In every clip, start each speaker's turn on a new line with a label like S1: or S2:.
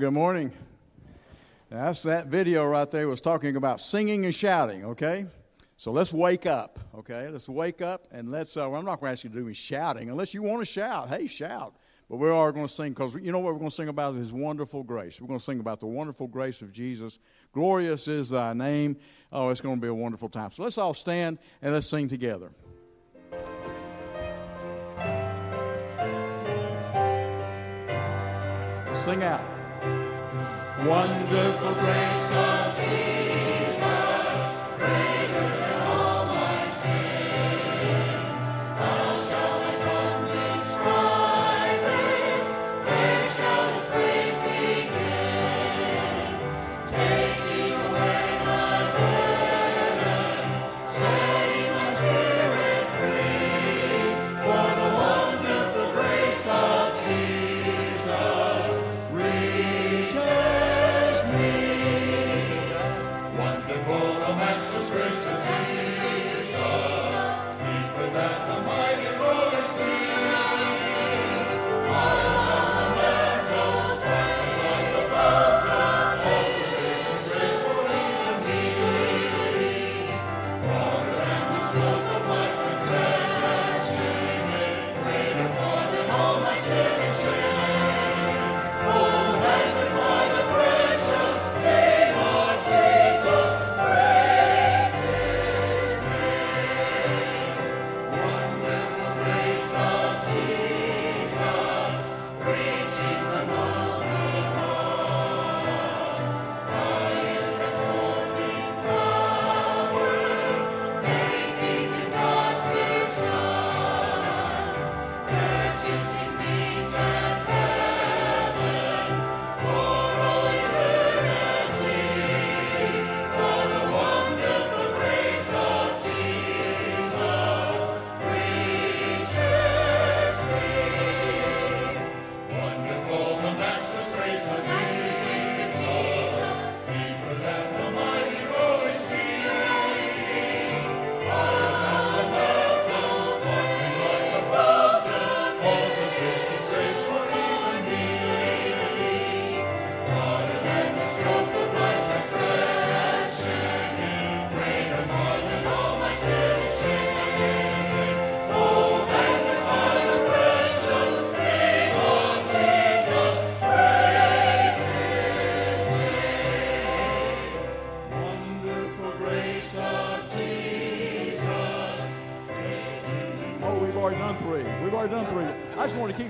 S1: Good morning. That's that video right there was talking about singing and shouting, okay? So let's wake up, okay? Let's wake up and let's, uh, well, I'm not going to ask you to do any shouting unless you want to shout. Hey, shout. But we are going to sing because you know what we're going to sing about is wonderful grace. We're going to sing about the wonderful grace of Jesus. Glorious is thy name. Oh, it's going to be a wonderful time. So let's all stand and let's sing together. Sing out. Wonderful grace wonderful the Master's grace.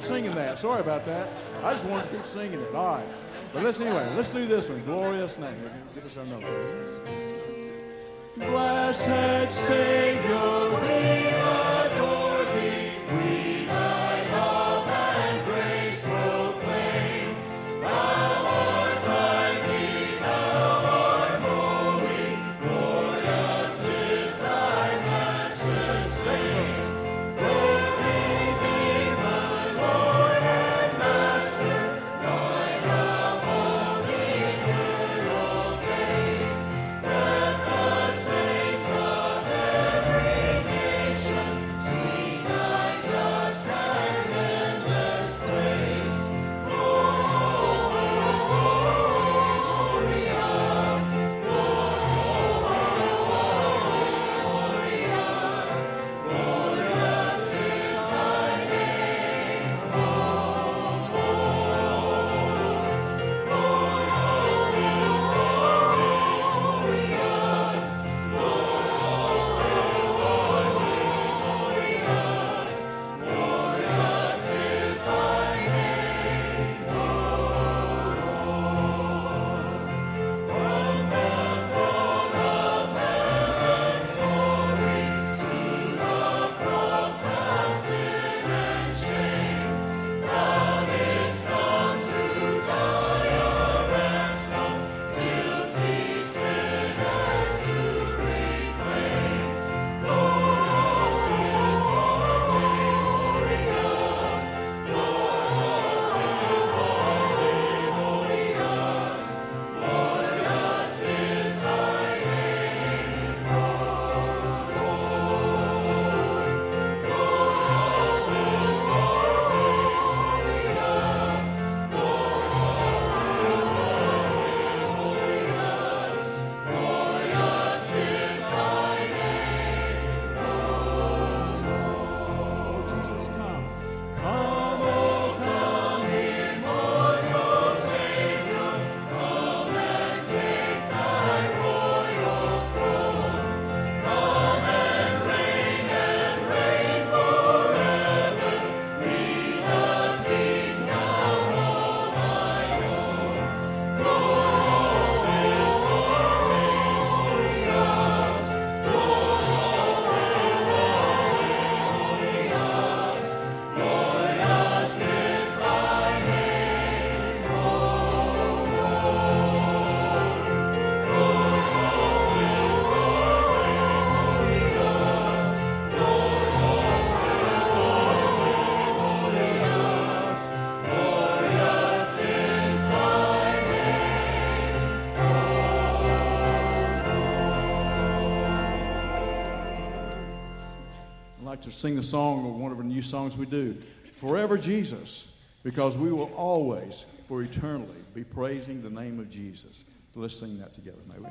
S1: Of Sorry about that. I just wanted to keep singing it. All right. But let's anyway, let's do this one. Glorious name. Give us our number. Blessed Savior, like to sing the song or one of the new songs we do, Forever Jesus, because we will always, for eternally, be praising the name of Jesus. So let's sing that together, may we?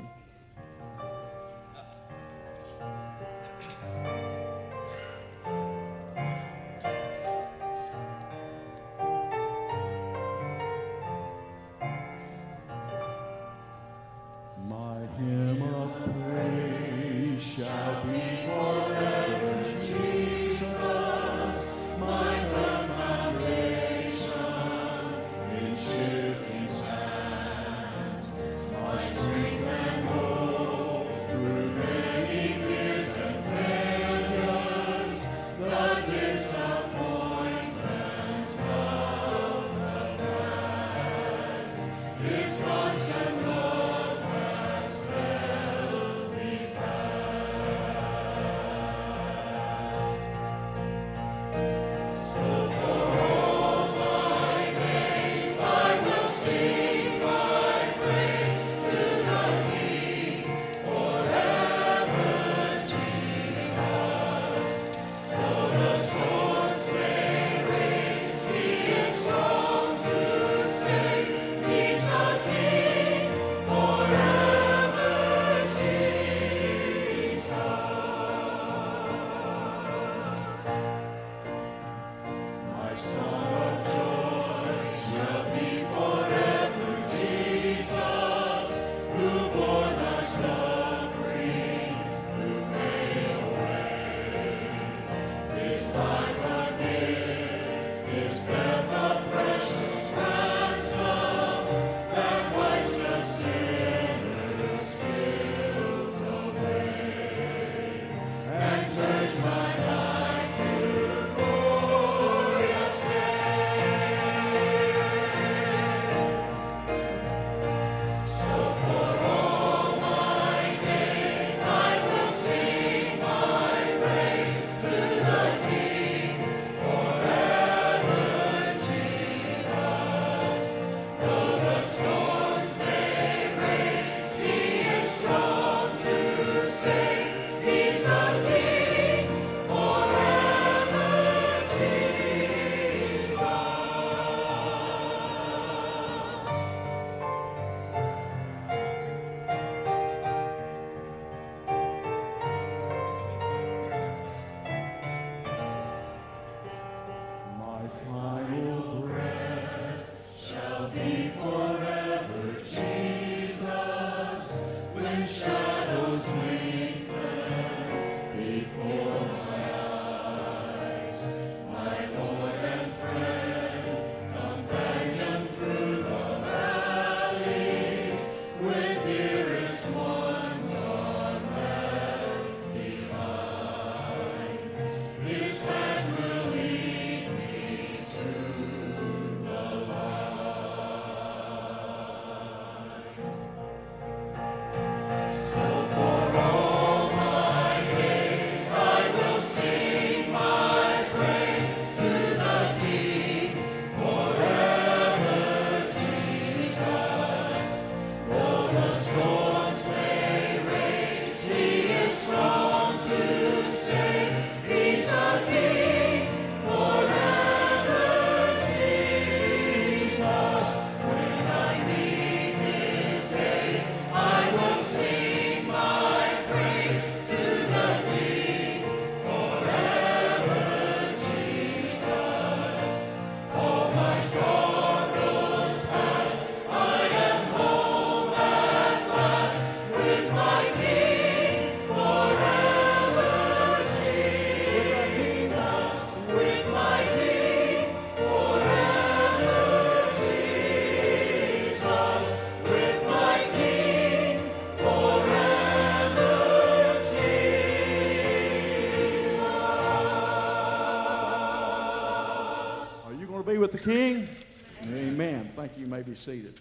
S1: Be seated.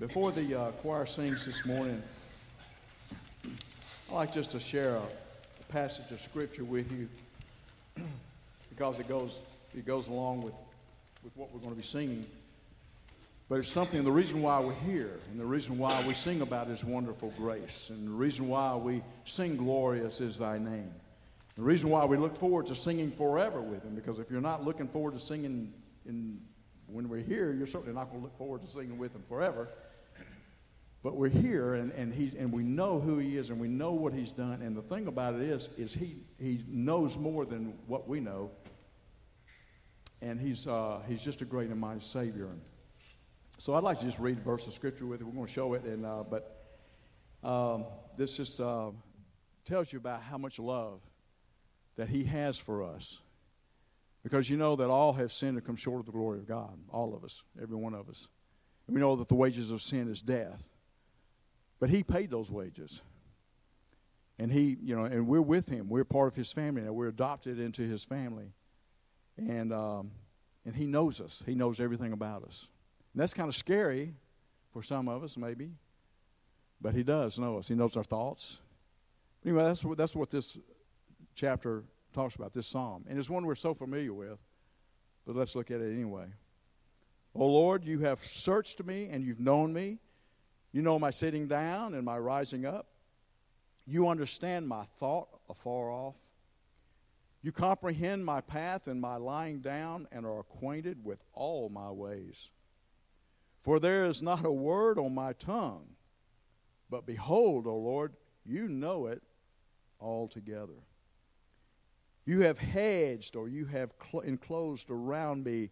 S1: Before the uh, choir sings this morning, I'd like just to share a, passage of Scripture with you because it goes, it goes along with, with what we're going to be singing. But it's something, the reason why we're here, and the reason why we sing about His wonderful grace, and the reason why we sing Glorious is Thy name. The reason why we look forward to singing forever with Him, because if you're not looking forward to singing in, when we're here, you're certainly not going to look forward to singing with Him forever. But we're here, and, and, he, and we know who He is, and we know what He's done. And the thing about it is, is He, he knows more than what we know. And He's, uh, he's just a great and mighty Savior. So I'd like to just read a verse of Scripture with you. We're going to show it, and, uh, but um, this just uh, tells you about how much love that He has for us. Because you know that all have sinned and come short of the glory of God. All of us, every one of us. And we know that the wages of sin is death. But He paid those wages. And He, you know, and we're with Him. We're part of His family now. We're adopted into His family. And, um, and He knows us, He knows everything about us. And that's kind of scary for some of us, maybe. But He does know us, He knows our thoughts. Anyway, that's what, that's what this chapter talks about, this psalm. And it's one we're so familiar with, but let's look at it anyway. O Lord, you have searched me and you've known me. You know my sitting down and my rising up. You understand my thought afar off. You comprehend my path and my lying down and are acquainted with all my ways. For there is not a word on my tongue, but behold, O Lord, you know it altogether. You have hedged or you have cl- enclosed around me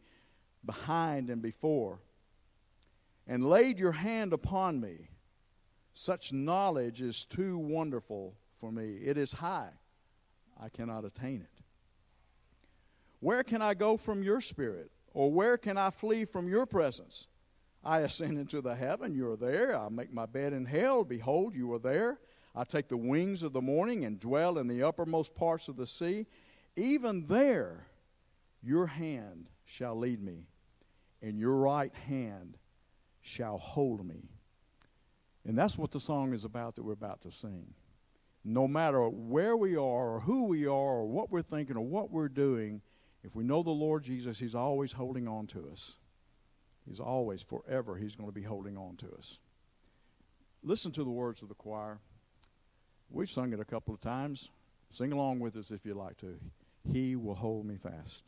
S1: behind and before, and laid your hand upon me. Such knowledge is too wonderful for me. It is high, I cannot attain it. Where can I go from your spirit? Or where can I flee from your presence? I ascend into the heaven, you are there. I make my bed in hell, behold, you are there. I take the wings of the morning and dwell in the uppermost parts of the sea. Even there, your hand shall lead me, and your right hand shall hold me. And that's what the song is about that we're about to sing. No matter where we are, or who we are, or what we're thinking, or what we're doing, if we know the Lord Jesus, He's always holding on to us. He's always, forever, He's going to be holding on to us. Listen to the words of the choir. We've sung it a couple of times. Sing along with us if you like to. He will hold me fast.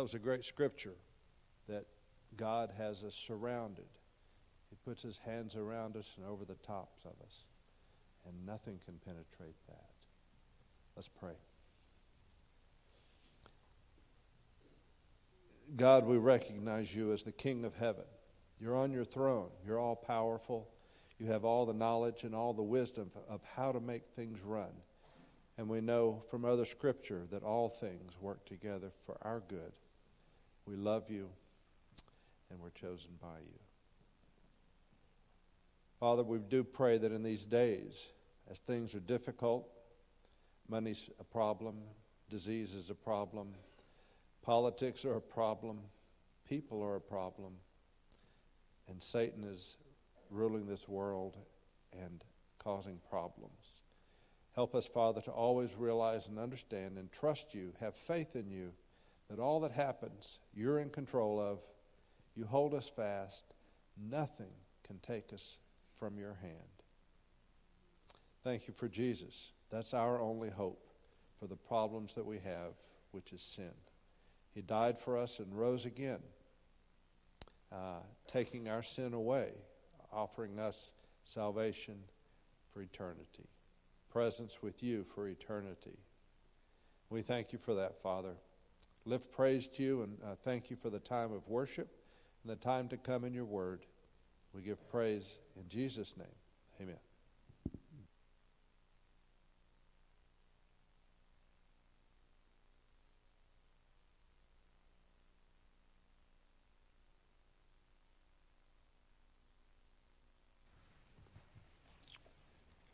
S2: That was a great scripture that God has us surrounded. He puts his hands around us and over the tops of us, and nothing can penetrate that. Let's pray. God, we recognize you as the King of heaven. You're on your throne. You're all powerful. You have all the knowledge and all the wisdom of how to make things run. And we know from other scripture that all things work together for our good. We love you and we're chosen by you. Father, we do pray that in these days, as things are difficult, money's a problem, disease is a problem, politics are a problem, people are a problem, and Satan is ruling this world and causing problems. Help us, Father, to always realize and understand and trust you, have faith in you, that all that happens, you're in control of. You hold us fast. Nothing can take us from your hand. Thank you for Jesus. That's our only hope for the problems that we have, which is sin. He died for us and rose again, uh, taking our sin away, offering us salvation for eternity, presence with you for eternity. We thank you for that, Father. Lift praise to you and uh, thank you for the time of worship and the time to come in your word. We give praise in Jesus' name. Amen.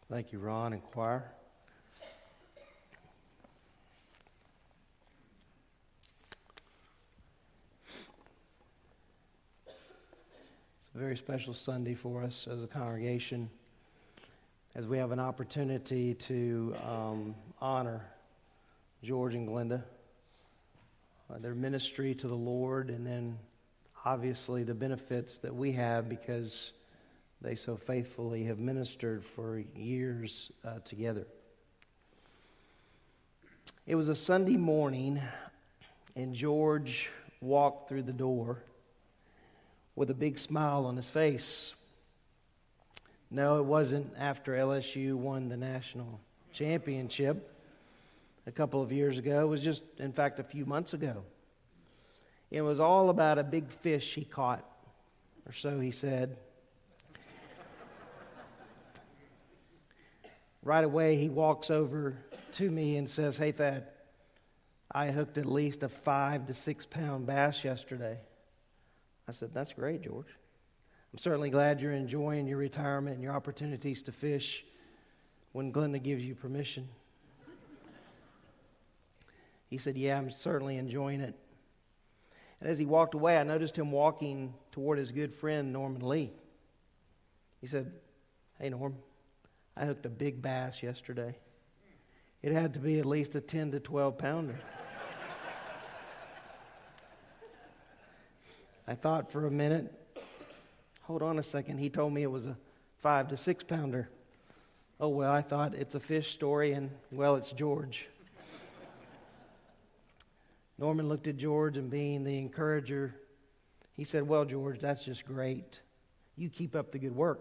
S3: Thank you, Ron and choir. A very special Sunday for us as a congregation as we have an opportunity to um, honor George and Glenda, uh, their ministry to the Lord, and then obviously the benefits that we have because they so faithfully have ministered for years uh, together. It was a Sunday morning, and George walked through the door with a big smile on his face. No, it wasn't after LSU won the national championship a couple of years ago. It was just, in fact, a few months ago. It was all about a big fish he caught, or so he said. Right away, he walks over to me and says, Hey, Thad, I hooked at least a five to six pound bass yesterday. I said, That's great, George. I'm certainly glad you're enjoying your retirement and your opportunities to fish when Glenda gives you permission. He said, Yeah, I'm certainly enjoying it. And as he walked away, I noticed him walking toward his good friend, Norman Lee. He said, Hey, Norm, I hooked a big bass yesterday. It had to be at least a 10 to 12 pounder. I thought for a minute, hold on a second. He told me it was a five to six pounder. Oh, well, I thought it's a fish story, and well, it's George. Norman looked at George, and being the encourager, he said, Well, George, that's just great. You keep up the good work.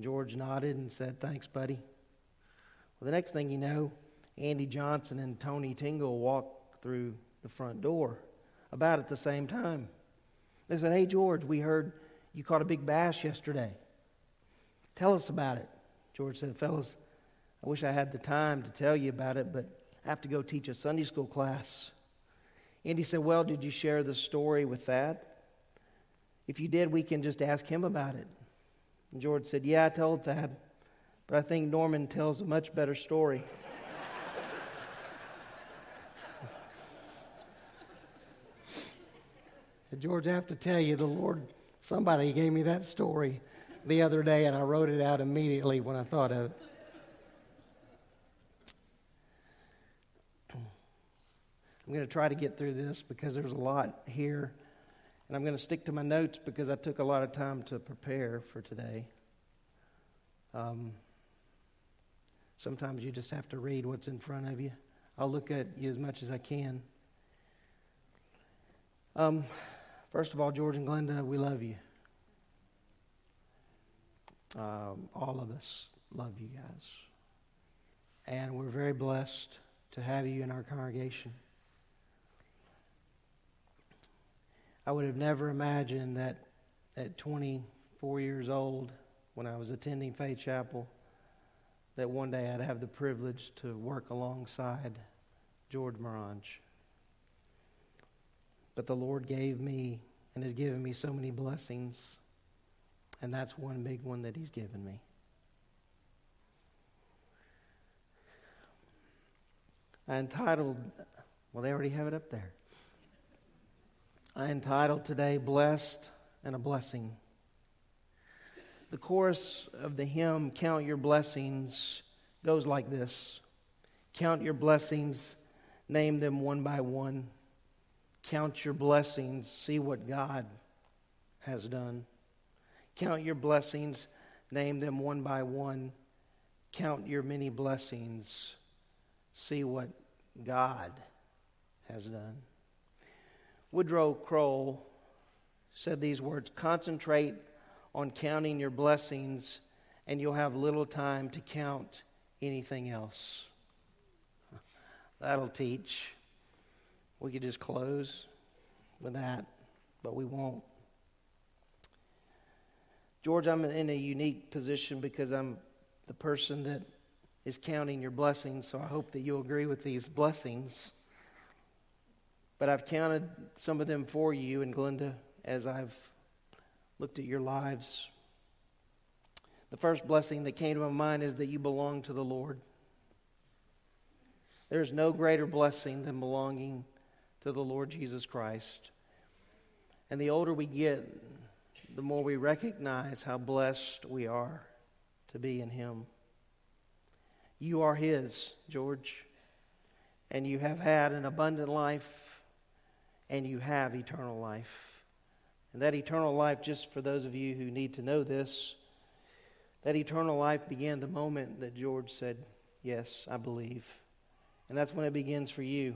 S3: George nodded and said, Thanks, buddy. Well, the next thing you know, Andy Johnson and Tony Tingle walked through the front door about at the same time. They said, Hey, George, we heard you caught a big bass yesterday. Tell us about it. George said, Fellas, I wish I had the time to tell you about it, but I have to go teach a Sunday school class. Andy said, Well, did you share the story with that? If you did, we can just ask him about it. And George said, Yeah, I told Thad, but I think Norman tells a much better story. George, I have to tell you, the Lord, somebody gave me that story the other day, and I wrote it out immediately when I thought of it. I'm going to try to get through this because there's a lot here. And I'm going to stick to my notes because I took a lot of time to prepare for today. Um, Sometimes you just have to read what's in front of you. I'll look at you as much as I can. Um, first of all, George and Glenda, we love you. Um, all of us love you guys. And we're very blessed to have you in our congregation. I would have never imagined that at 24 years old, when I was attending Faith Chapel, that one day I'd have the privilege to work alongside George Morange. But the Lord gave me and has given me so many blessings, and that's one big one that He's given me. I entitled, well, they already have it up there. I entitled today, Blessed and a Blessing. The chorus of the hymn, Count Your Blessings, goes like this Count your blessings, name them one by one. Count your blessings, see what God has done. Count your blessings, name them one by one. Count your many blessings, see what God has done. Woodrow Kroll said these words Concentrate on counting your blessings, and you'll have little time to count anything else. That'll teach. We could just close with that, but we won't. George, I'm in a unique position because I'm the person that is counting your blessings, so I hope that you'll agree with these blessings. But I've counted some of them for you and Glenda as I've looked at your lives. The first blessing that came to my mind is that you belong to the Lord. There's no greater blessing than belonging to the Lord Jesus Christ. And the older we get, the more we recognize how blessed we are to be in Him. You are His, George, and you have had an abundant life, and you have eternal life. And that eternal life, just for those of you who need to know this, that eternal life began the moment that George said, Yes, I believe. And that's when it begins for you.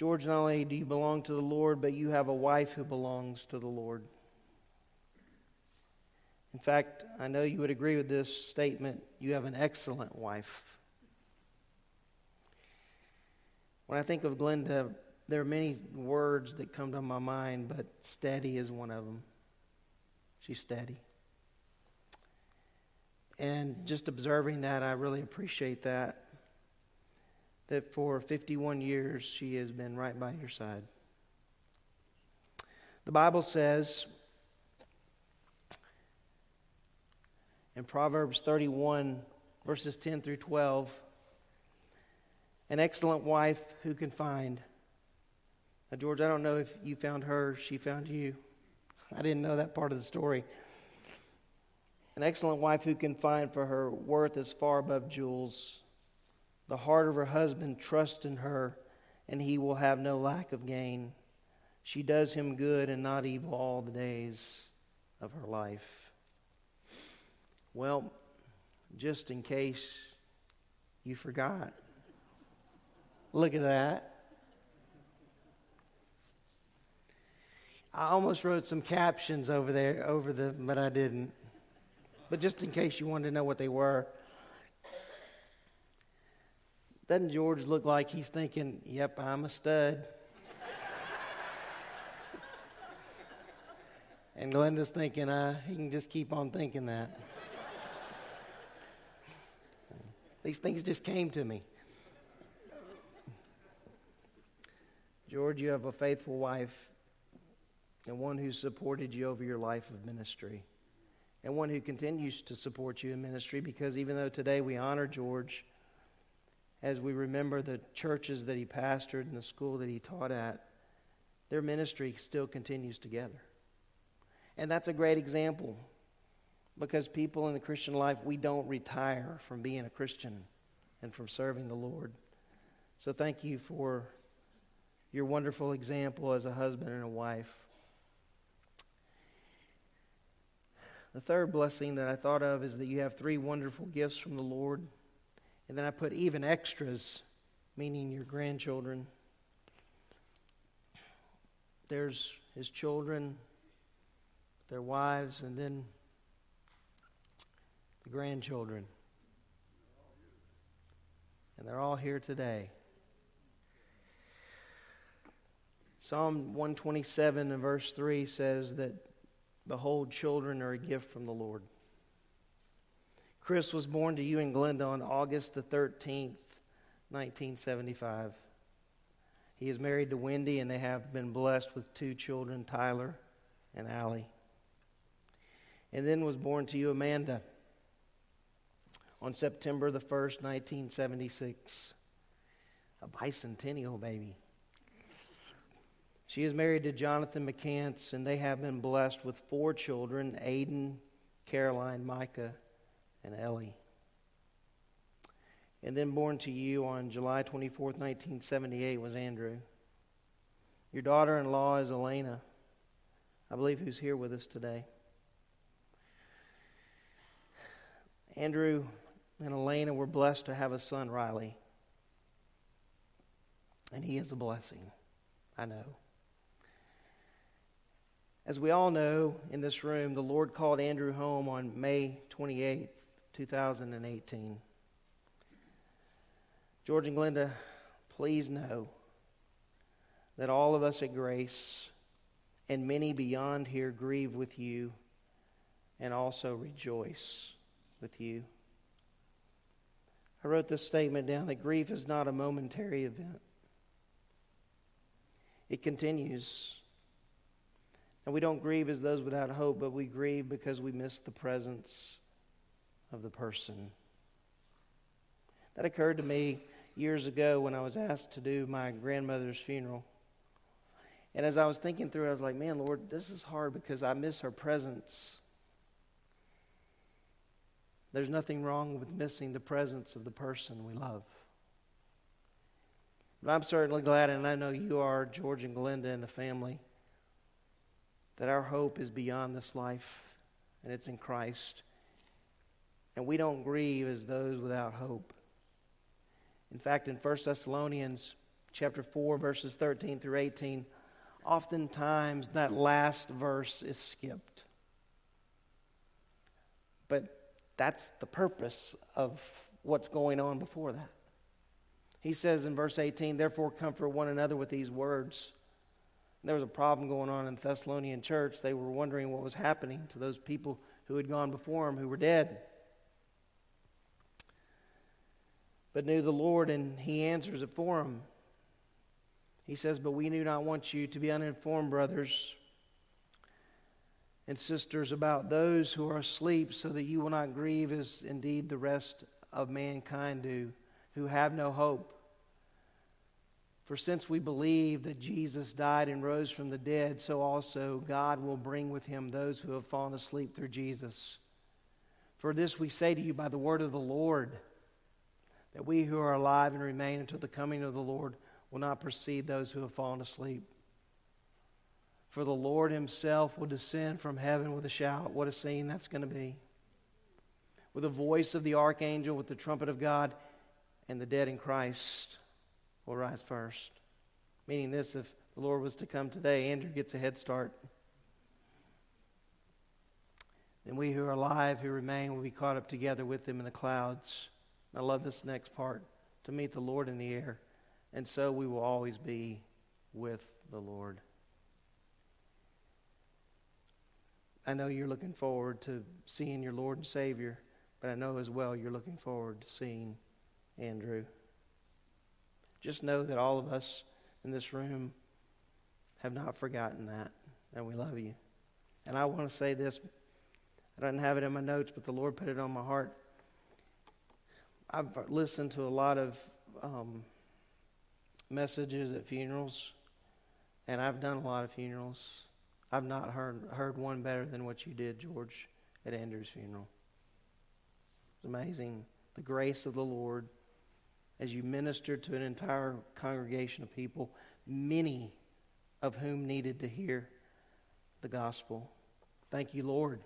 S3: George, not only do you belong to the Lord, but you have a wife who belongs to the Lord. In fact, I know you would agree with this statement. You have an excellent wife. When I think of Glenda, there are many words that come to my mind, but steady is one of them. She's steady. And just observing that, I really appreciate that. That for 51 years, she has been right by your side. The Bible says in Proverbs 31, verses 10 through 12. An excellent wife who can find. Now, George, I don't know if you found her, she found you. I didn't know that part of the story. An excellent wife who can find for her worth is far above jewels. The heart of her husband trusts in her, and he will have no lack of gain. She does him good and not evil all the days of her life. Well, just in case you forgot, look at that. I almost wrote some captions over there, over the, but I didn't. But just in case you wanted to know what they were. Doesn't George look like he's thinking, yep, I'm a stud? and Glenda's thinking, uh, he can just keep on thinking that. These things just came to me. George, you have a faithful wife and one who supported you over your life of ministry, and one who continues to support you in ministry because even though today we honor George, as we remember the churches that he pastored and the school that he taught at, their ministry still continues together. And that's a great example because people in the Christian life, we don't retire from being a Christian and from serving the Lord. So thank you for your wonderful example as a husband and a wife. The third blessing that I thought of is that you have three wonderful gifts from the Lord. And then I put even extras, meaning your grandchildren. There's his children, their wives, and then the grandchildren. And they're all here today. Psalm 127 and verse 3 says that, Behold, children are a gift from the Lord. Chris was born to you and Glenda on August the 13th, 1975. He is married to Wendy, and they have been blessed with two children, Tyler and Allie. And then was born to you Amanda on September the 1st, 1976. A bicentennial baby. She is married to Jonathan McCants, and they have been blessed with four children Aiden, Caroline, Micah, and Ellie. And then born to you on July 24th, 1978, was Andrew. Your daughter in law is Elena, I believe, who's here with us today. Andrew and Elena were blessed to have a son, Riley. And he is a blessing, I know. As we all know in this room, the Lord called Andrew home on May 28th, 2018. George and Glenda, please know that all of us at Grace and many beyond here grieve with you and also rejoice with you. I wrote this statement down that grief is not a momentary event. It continues. And we don't grieve as those without hope, but we grieve because we miss the presence of the person. That occurred to me years ago when I was asked to do my grandmother's funeral. And as I was thinking through it, I was like, man, Lord, this is hard because I miss her presence. There's nothing wrong with missing the presence of the person we love. But I'm certainly glad, and I know you are, George and Glenda and the family, that our hope is beyond this life and it's in Christ. And we don't grieve as those without hope. In fact, in 1 Thessalonians chapter 4, verses 13 through 18, oftentimes that last verse is skipped. But that's the purpose of what's going on before that. He says in verse 18, Therefore comfort one another with these words. There was a problem going on in the Thessalonian church. They were wondering what was happening to those people who had gone before them who were dead. But knew the Lord, and he answers it for them. He says, But we do not want you to be uninformed, brothers and sisters, about those who are asleep, so that you will not grieve as indeed the rest of mankind do, who have no hope. For since we believe that Jesus died and rose from the dead, so also God will bring with him those who have fallen asleep through Jesus. For this we say to you by the word of the Lord, that we who are alive and remain until the coming of the Lord will not precede those who have fallen asleep. For the Lord himself will descend from heaven with a shout. What a scene that's going to be. With the voice of the archangel, with the trumpet of God, and the dead in Christ will rise first. Meaning this, if the Lord was to come today, Andrew gets a head start. Then we who are alive, who remain, will be caught up together with them in the clouds. I love this next part to meet the Lord in the air. And so we will always be with the Lord. I know you're looking forward to seeing your Lord and Savior, but I know as well you're looking forward to seeing Andrew. Just know that all of us in this room have not forgotten that, and we love you. And I want to say this I didn't have it in my notes, but the Lord put it on my heart. I've listened to a lot of um, messages at funerals, and I've done a lot of funerals. I've not heard, heard one better than what you did, George, at Andrew's funeral. It's amazing. The grace of the Lord as you ministered to an entire congregation of people, many of whom needed to hear the gospel. Thank you, Lord,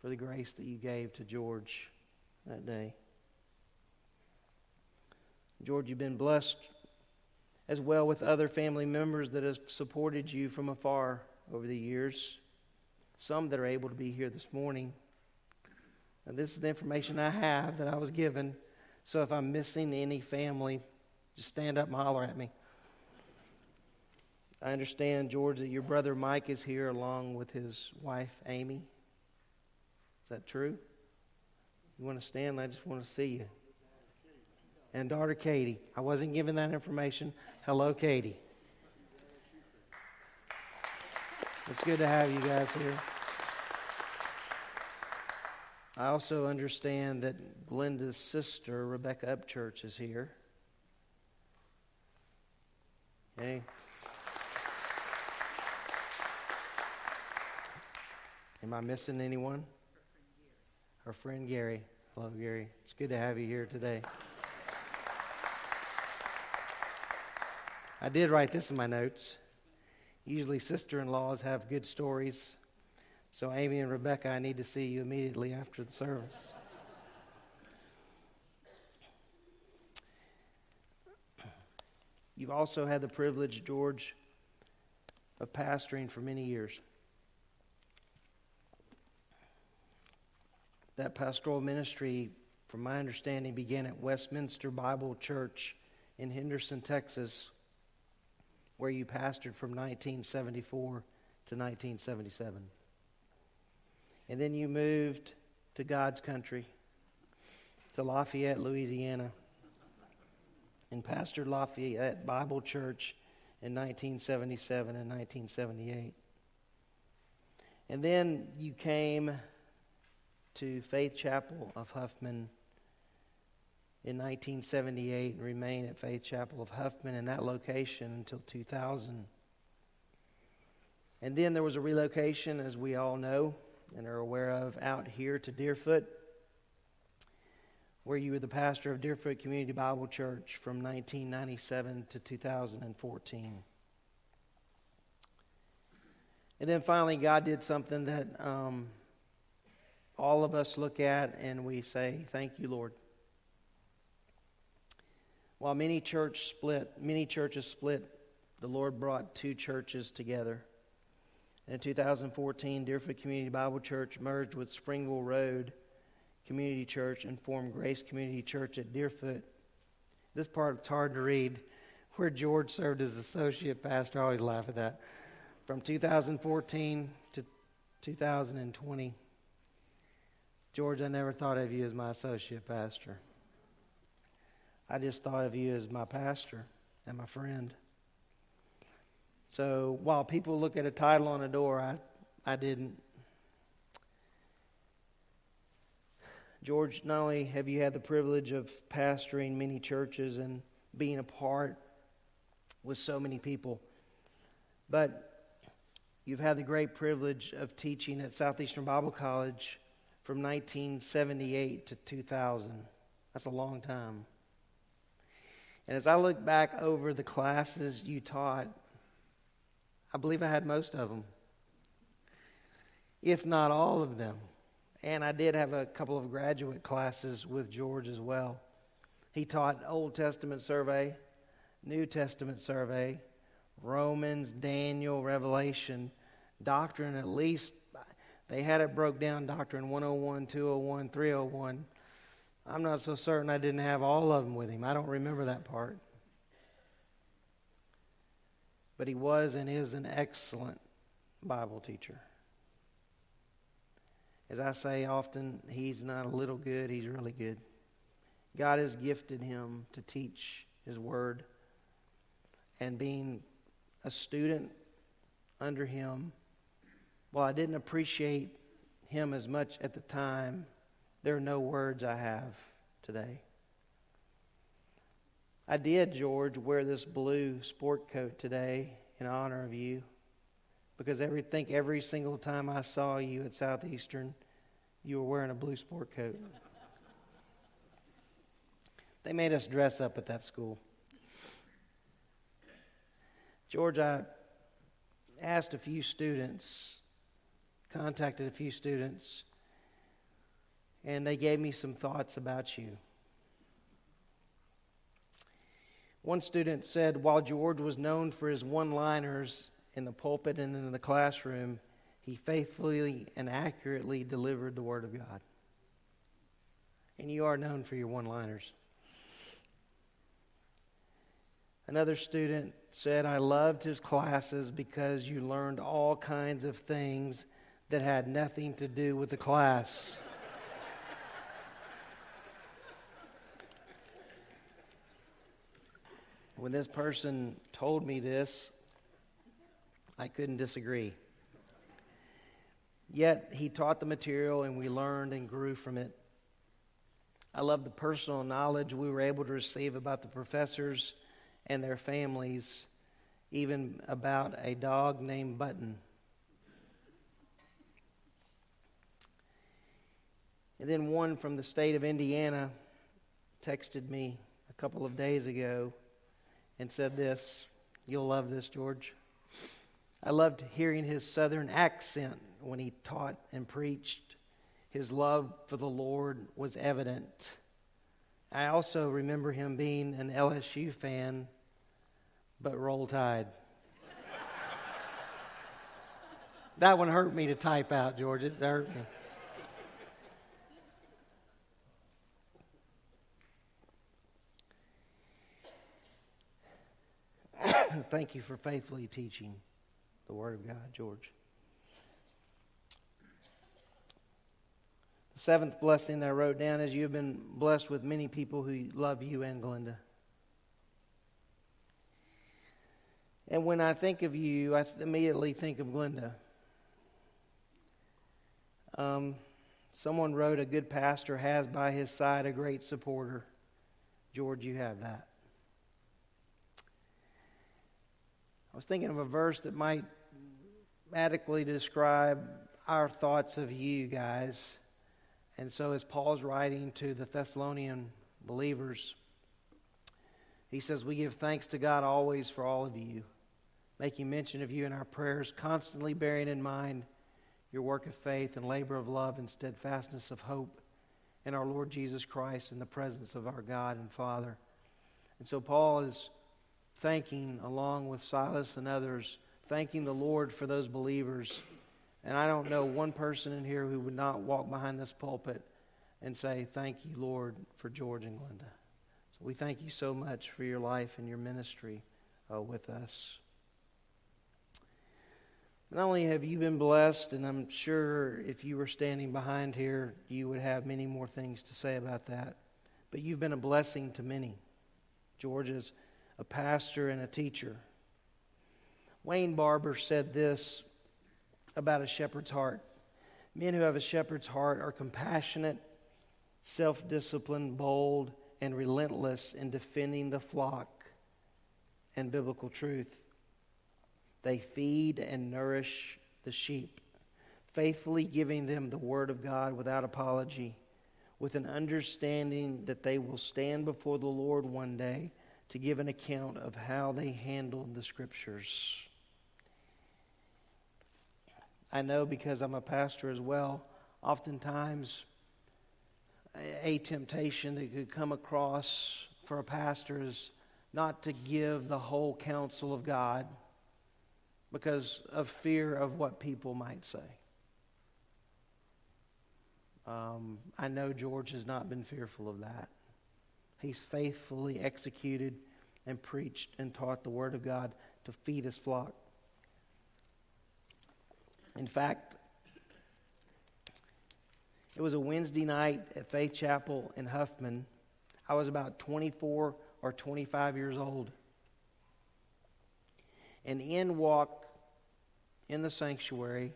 S3: for the grace that you gave to George that day. George, you've been blessed as well with other family members that have supported you from afar over the years. Some that are able to be here this morning. And this is the information I have that I was given. So if I'm missing any family, just stand up and holler at me. I understand, George, that your brother Mike is here along with his wife, Amy. Is that true? You want to stand? I just want to see you. And daughter Katie. I wasn't given that information. Hello, Katie. It's good to have you guys here. I also understand that Glenda's sister, Rebecca Upchurch, is here. Okay. Am I missing anyone? Her friend Gary. Hello, Gary. It's good to have you here today. I did write this in my notes. Usually, sister in laws have good stories. So, Amy and Rebecca, I need to see you immediately after the service. You've also had the privilege, George, of pastoring for many years. That pastoral ministry, from my understanding, began at Westminster Bible Church in Henderson, Texas, where you pastored from 1974 to 1977. And then you moved to God's country, to Lafayette, Louisiana, and pastored Lafayette Bible Church in 1977 and 1978. And then you came to Faith Chapel of Huffman in 1978 and remained at Faith Chapel of Huffman in that location until 2000. And then there was a relocation, as we all know and are aware of, out here to Deerfoot, where you were the pastor of Deerfoot Community Bible Church from 1997 to 2014. And then finally, God did something that um, all of us look at and we say, Thank you, Lord. While many church split, many churches split, the Lord brought two churches together. In 2014, Deerfoot Community Bible Church merged with Springville Road Community Church and formed Grace Community Church at Deerfoot. This part is hard to read, where George served as associate pastor. I always laugh at that. From 2014 to 2020. George, I never thought of you as my associate pastor. I just thought of you as my pastor and my friend. So while people look at a title on a door, I, I didn't. George, not only have you had the privilege of pastoring many churches and being a part with so many people, but you've had the great privilege of teaching at Southeastern Bible College from 1978 to 2000. That's a long time. And as I look back over the classes you taught, I believe I had most of them, if not all of them. And I did have a couple of graduate classes with George as well. He taught Old Testament survey, New Testament survey, Romans, Daniel, Revelation, doctrine at least they had it broke down, Doctrine 101, 201, 301. I'm not so certain I didn't have all of them with him. I don't remember that part. But he was and is an excellent Bible teacher. As I say often, he's not a little good, he's really good. God has gifted him to teach his word. And being a student under him, while I didn't appreciate him as much at the time, there are no words I have today. I did, George, wear this blue sport coat today in honor of you because I think every single time I saw you at Southeastern, you were wearing a blue sport coat. They made us dress up at that school. George, I asked a few students contacted a few students and they gave me some thoughts about you. One student said while George was known for his one liners in the pulpit and in the classroom, he faithfully and accurately delivered the Word of God. And you are known for your one liners. Another student said, I loved his classes because you learned all kinds of things that had nothing to do with the class. When this person told me this, I couldn't disagree. Yet he taught the material and we learned and grew from it. I love the personal knowledge we were able to receive about the professors and their families, even about a dog named Button. And then one from the state of Indiana texted me a couple of days ago and said this. You'll love this, George. I loved hearing his southern accent when he taught and preached. His love for the Lord was evident. I also remember him being an LSU fan, but roll tide. that one hurt me to type out, George. It hurt me. Thank you for faithfully teaching the Word of God, George. The seventh blessing that I wrote down is you have been blessed with many people who love you and Glenda. And when I think of you, I immediately think of Glenda. Um, someone wrote, A good pastor has by his side a great supporter. George, you have that. I was thinking of a verse that might adequately describe our thoughts of you guys. And so, as Paul's writing to the Thessalonian believers, he says, We give thanks to God always for all of you, making mention of you in our prayers, constantly bearing in mind your work of faith and labor of love and steadfastness of hope in our Lord Jesus Christ in the presence of our God and Father. And so, Paul is thanking, along with Silas and others, thanking the Lord for those believers. And I don't know one person in here who would not walk behind this pulpit and say, Thank you, Lord, for George and Glenda. So we thank you so much for your life and your ministry uh, with us. Not only have you been blessed, and I'm sure if you were standing behind here, you would have many more things to say about that, but you've been a blessing to many. George is a pastor and a teacher. Wayne Barber said this about a shepherd's heart Men who have a shepherd's heart are compassionate, self disciplined, bold, and relentless in defending the flock and biblical truth. They feed and nourish the sheep, faithfully giving them the word of God without apology, with an understanding that they will stand before the Lord one day to give an account of how they handled the scriptures. I know because I'm a pastor as well, oftentimes a temptation that could come across for a pastor is not to give the whole counsel of God because of fear of what people might say. Um, I know George has not been fearful of that. He's faithfully executed and preached and taught the Word of God to feed his flock. In fact, it was a Wednesday night at Faith Chapel in Huffman. I was about 24 or 25 years old. And in walked in the sanctuary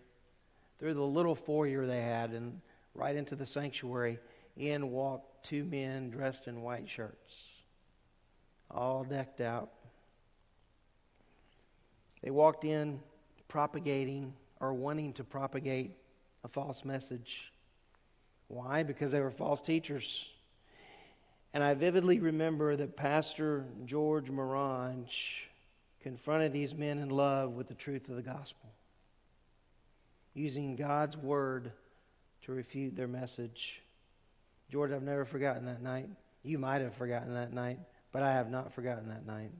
S3: through the little foyer they had and right into the sanctuary. In walked two men dressed in white shirts, all decked out. They walked in propagating or wanting to propagate a false message. Why? Because they were false teachers. And I vividly remember that Pastor George Morange confronted these men in love with the truth of the gospel, using God's word to refute their message. George, I've never forgotten that night. You might have forgotten that night, but I have not forgotten that night.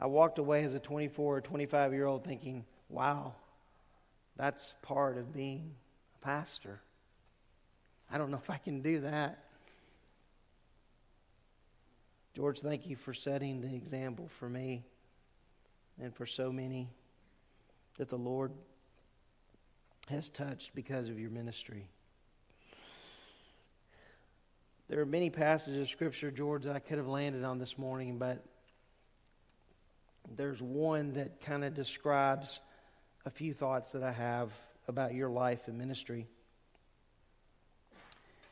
S3: I walked away as a 24 or 25 year old thinking, wow, that's part of being a pastor. I don't know if I can do that. George, thank you for setting the example for me and for so many that the Lord has touched because of your ministry. There are many passages of Scripture, George, that I could have landed on this morning, but there's one that kind of describes a few thoughts that I have about your life and ministry.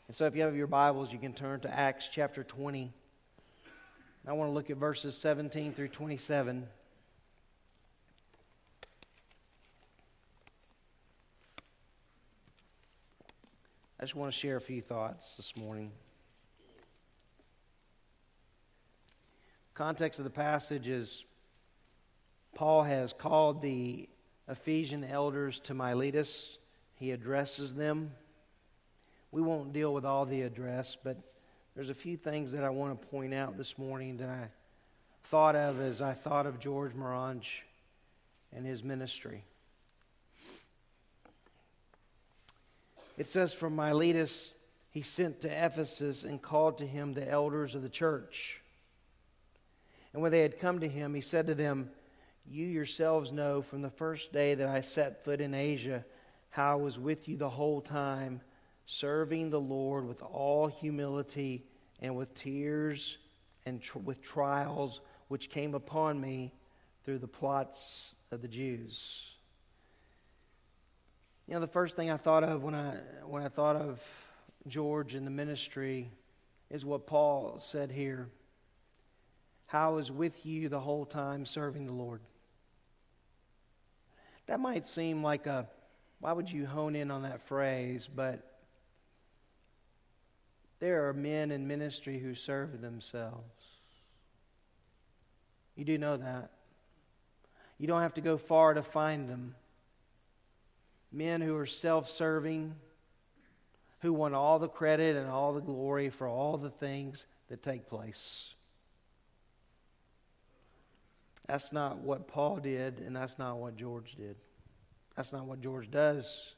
S3: And so, if you have your Bibles, you can turn to Acts chapter 20. I want to look at verses 17 through 27. I just want to share a few thoughts this morning. Context of the passage is Paul has called the Ephesian elders to Miletus. He addresses them. We won't deal with all the address, but there's a few things that I want to point out this morning that I thought of as I thought of George Morange and his ministry. It says, From Miletus he sent to Ephesus and called to him the elders of the church. And when they had come to him, he said to them, You yourselves know from the first day that I set foot in Asia how I was with you the whole time, serving the Lord with all humility and with tears and tr- with trials which came upon me through the plots of the Jews. You know, the first thing I thought of when I, when I thought of George and the ministry is what Paul said here how I was with you the whole time serving the Lord. That might seem like a, why would you hone in on that phrase? But there are men in ministry who serve themselves. You do know that. You don't have to go far to find them men who are self serving, who want all the credit and all the glory for all the things that take place. That's not what Paul did, and that's not what George did. That's not what George does.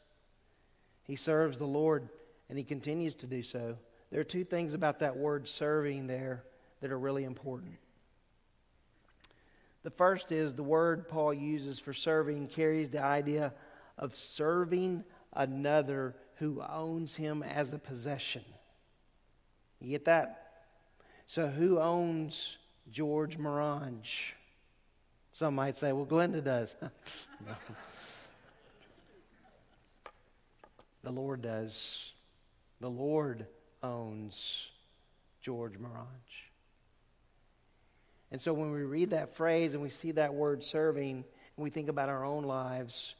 S3: He serves the Lord, and he continues to do so. There are two things about that word serving there that are really important. The first is the word Paul uses for serving carries the idea of serving another who owns him as a possession. You get that? So, who owns George Morange? Some might say, well, Glenda does. the Lord does. The Lord owns George Morange. And so when we read that phrase and we see that word serving, and we think about our own lives,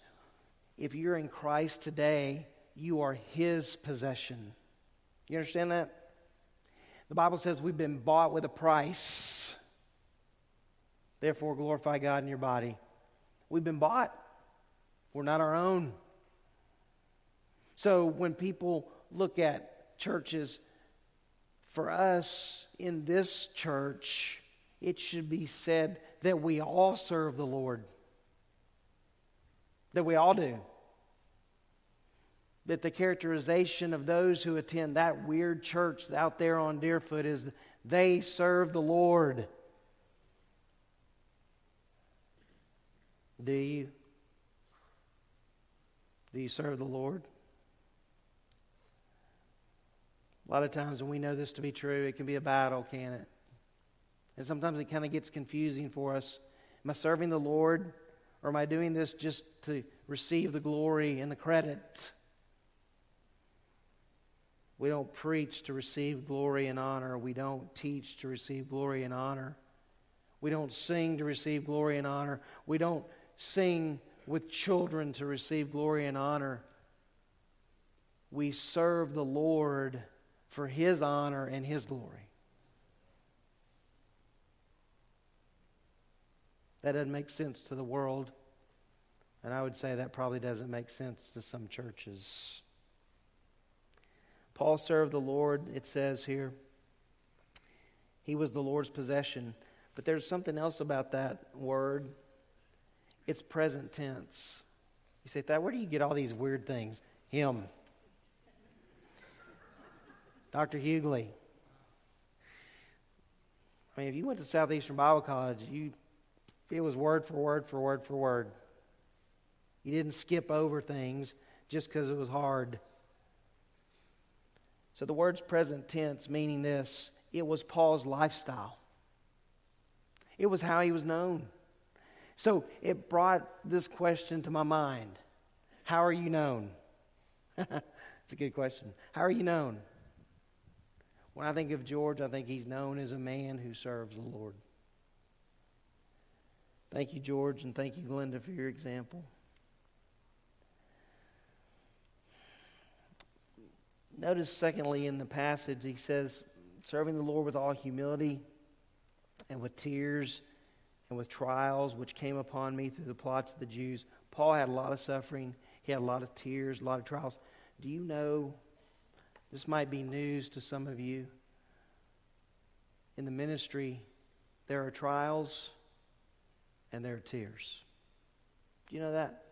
S3: if you're in Christ today, you are His possession. You understand that? The Bible says we've been bought with a price. Therefore, glorify God in your body. We've been bought, we're not our own. So when people look at churches, for us in this church, it should be said that we all serve the Lord that we all do. That the characterization of those who attend that weird church out there on Deerfoot is they serve the Lord. Do you? Do you serve the Lord? A lot of times when we know this to be true, it can be a battle, can it? And sometimes it kind of gets confusing for us. Am I serving the Lord? Or am I doing this just to receive the glory and the credit? We don't preach to receive glory and honor. We don't teach to receive glory and honor. We don't sing to receive glory and honor. We don't sing with children to receive glory and honor. We serve the Lord for His honor and His glory. That doesn't make sense to the world. And I would say that probably doesn't make sense to some churches. Paul served the Lord, it says here. He was the Lord's possession. But there's something else about that word. It's present tense. You say, Thad, where do you get all these weird things? Him. Dr. Hughley. I mean, if you went to Southeastern Bible College, you it was word for word for word for word. You didn't skip over things just because it was hard. So the word's present tense, meaning this it was Paul's lifestyle, it was how he was known. So it brought this question to my mind How are you known? It's a good question. How are you known? When I think of George, I think he's known as a man who serves the Lord. Thank you, George, and thank you, Glenda, for your example. Notice, secondly, in the passage, he says, serving the Lord with all humility and with tears and with trials which came upon me through the plots of the Jews. Paul had a lot of suffering, he had a lot of tears, a lot of trials. Do you know? This might be news to some of you. In the ministry, there are trials and there are tears. Do you know that?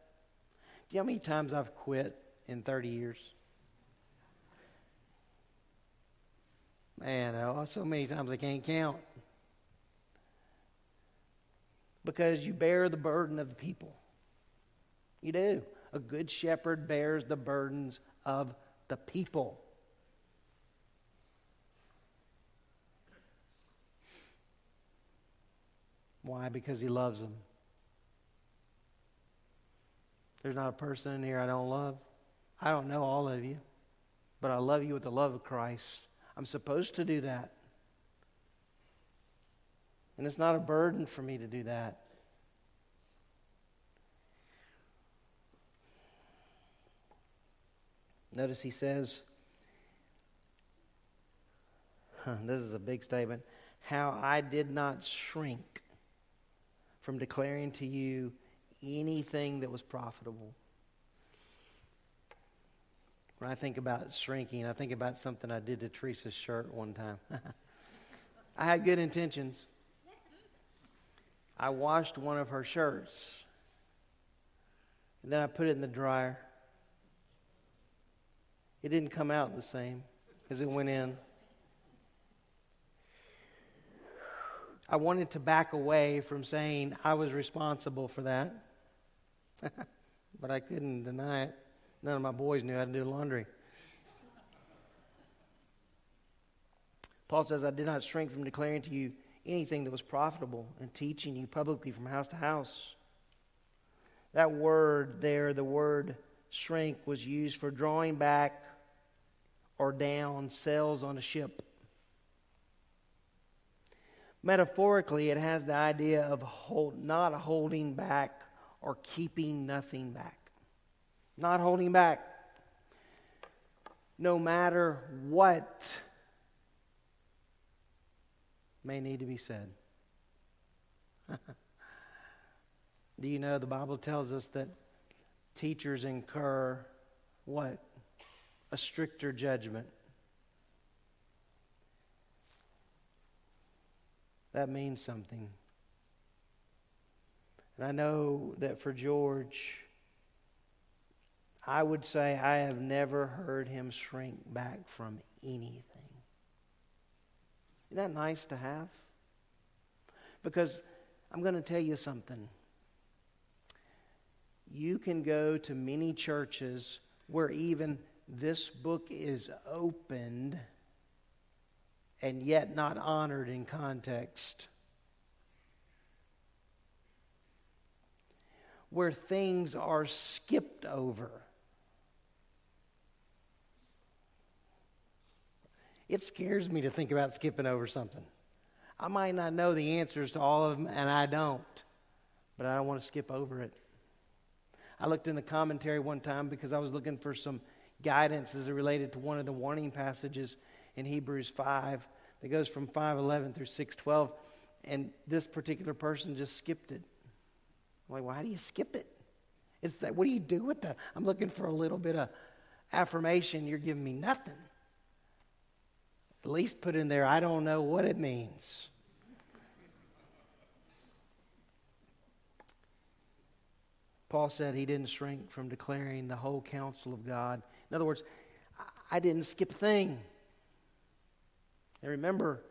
S3: Do you know how many times I've quit in 30 years? Man, oh, so many times I can't count. Because you bear the burden of the people. You do. A good shepherd bears the burdens of the people. Why? Because he loves them. There's not a person in here I don't love. I don't know all of you, but I love you with the love of Christ. I'm supposed to do that. And it's not a burden for me to do that. Notice he says, this is a big statement, how I did not shrink from declaring to you anything that was profitable. When I think about shrinking, I think about something I did to Teresa's shirt one time. I had good intentions. I washed one of her shirts, and then I put it in the dryer. It didn't come out the same as it went in. I wanted to back away from saying I was responsible for that, but I couldn't deny it. None of my boys knew how to do laundry. Paul says, I did not shrink from declaring to you anything that was profitable and teaching you publicly from house to house. That word there, the word shrink, was used for drawing back or down sails on a ship. Metaphorically, it has the idea of hold, not holding back or keeping nothing back. Not holding back. No matter what may need to be said. Do you know the Bible tells us that teachers incur what? A stricter judgment. That means something. And I know that for George, I would say I have never heard him shrink back from anything. Isn't that nice to have? Because I'm going to tell you something. You can go to many churches where even this book is opened and yet not honored in context. Where things are skipped over. It scares me to think about skipping over something. I might not know the answers to all of them, and I don't, but I don't want to skip over it. I looked in the commentary one time because I was looking for some guidance as it related to one of the warning passages in Hebrews 5 that goes from 511 through 612. And this particular person just skipped it. I'm like, how do you skip it? It's that, what do you do with that? I'm looking for a little bit of affirmation. You're giving me nothing. At least put in there, I don't know what it means. Paul said he didn't shrink from declaring the whole counsel of God. In other words, I didn't skip a thing. And remember,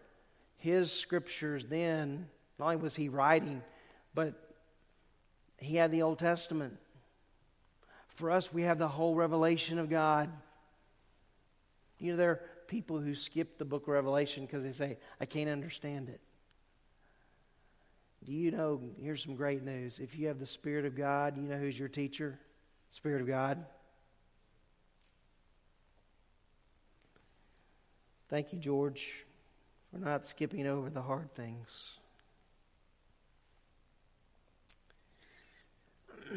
S3: his scriptures then, not only was he writing, but he had the Old Testament. For us, we have the whole revelation of God. You know, there people who skip the book of Revelation because they say, I can't understand it. Do you know? Here's some great news. If you have the Spirit of God, you know who's your teacher? Spirit of God. Thank you, George, for not skipping over the hard things.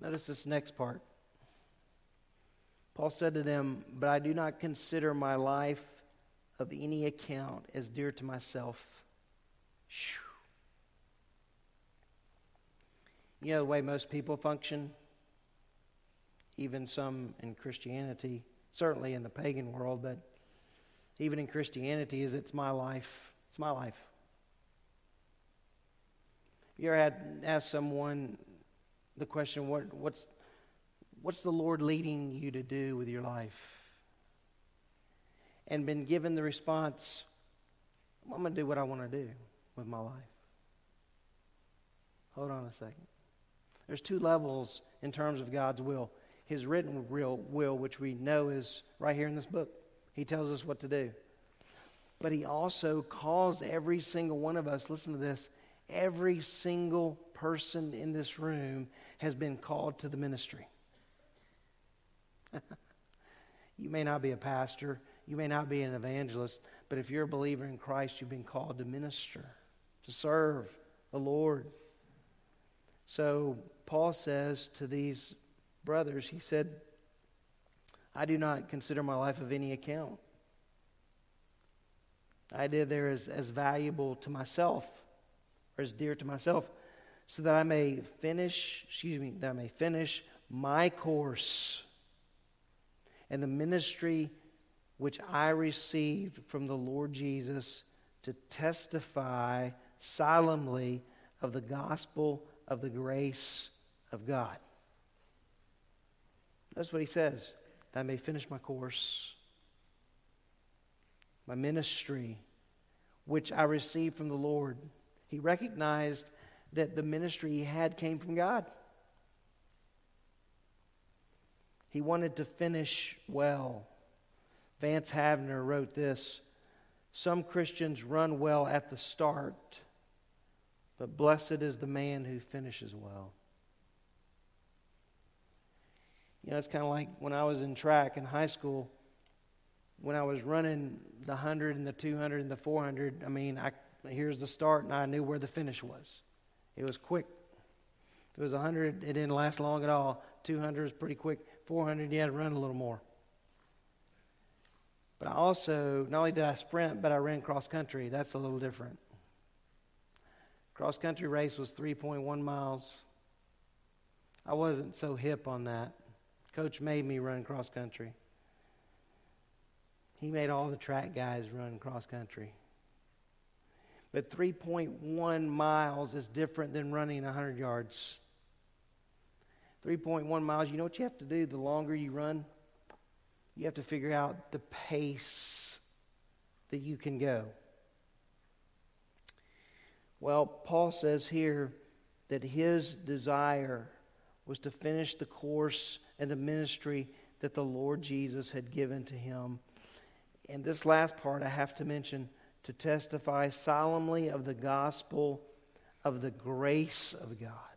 S3: Notice this next part. Paul said to them, But I do not consider my life of any account as dear to myself. You know the way most people function? Even some in Christianity, certainly in the pagan world, but even in Christianity, is it's my life. It's my life. You ever had asked someone the question, what, what's, what's the Lord leading you to do with your life? and been given the response, I'm going to do what I want to do with my life. Hold on a second. There's two levels in terms of God's will. His written real will, which we know is right here in this book. He tells us what to do. But he also calls every single one of us, listen to this, every single person in this room has been called to the ministry. you may not be a pastor, you may not be an evangelist, but if you're a believer in Christ, you've been called to minister, to serve the Lord. So Paul says to these brothers, he said, I do not consider my life of any account. I did there as, as valuable to myself, or as dear to myself, so that I may finish, excuse me, that I may finish my course and the ministry which I received from the Lord Jesus to testify solemnly of the gospel of the grace of God. That's what he says. That I may finish my course, my ministry, which I received from the Lord. He recognized that the ministry he had came from God. He wanted to finish well. Vance Havner wrote this Some Christians run well at the start, but blessed is the man who finishes well. You know, it's kind of like when I was in track in high school, when I was running the 100 and the 200 and the 400, I mean, I, here's the start, and I knew where the finish was. It was quick. It was 100, it didn't last long at all. 200 was pretty quick. 400, you had to run a little more. But I also, not only did I sprint, but I ran cross country. That's a little different. Cross country race was 3.1 miles. I wasn't so hip on that. Coach made me run cross country. He made all the track guys run cross country. But 3.1 miles is different than running 100 yards. 3.1 miles, you know what you have to do the longer you run? you have to figure out the pace that you can go. Well, Paul says here that his desire was to finish the course and the ministry that the Lord Jesus had given to him. And this last part I have to mention to testify solemnly of the gospel of the grace of God.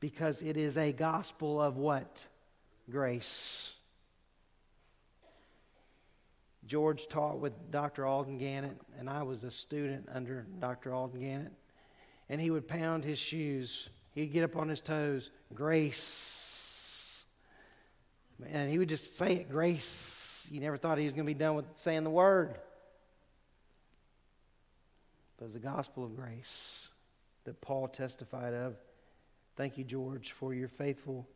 S3: Because it is a gospel of what? Grace. George taught with Dr. Alden Gannett, and I was a student under Dr. Alden Gannett. And he would pound his shoes. He'd get up on his toes, grace. And he would just say it, grace. You never thought he was going to be done with saying the word. But it's the gospel of grace that Paul testified of. Thank you, George, for your faithful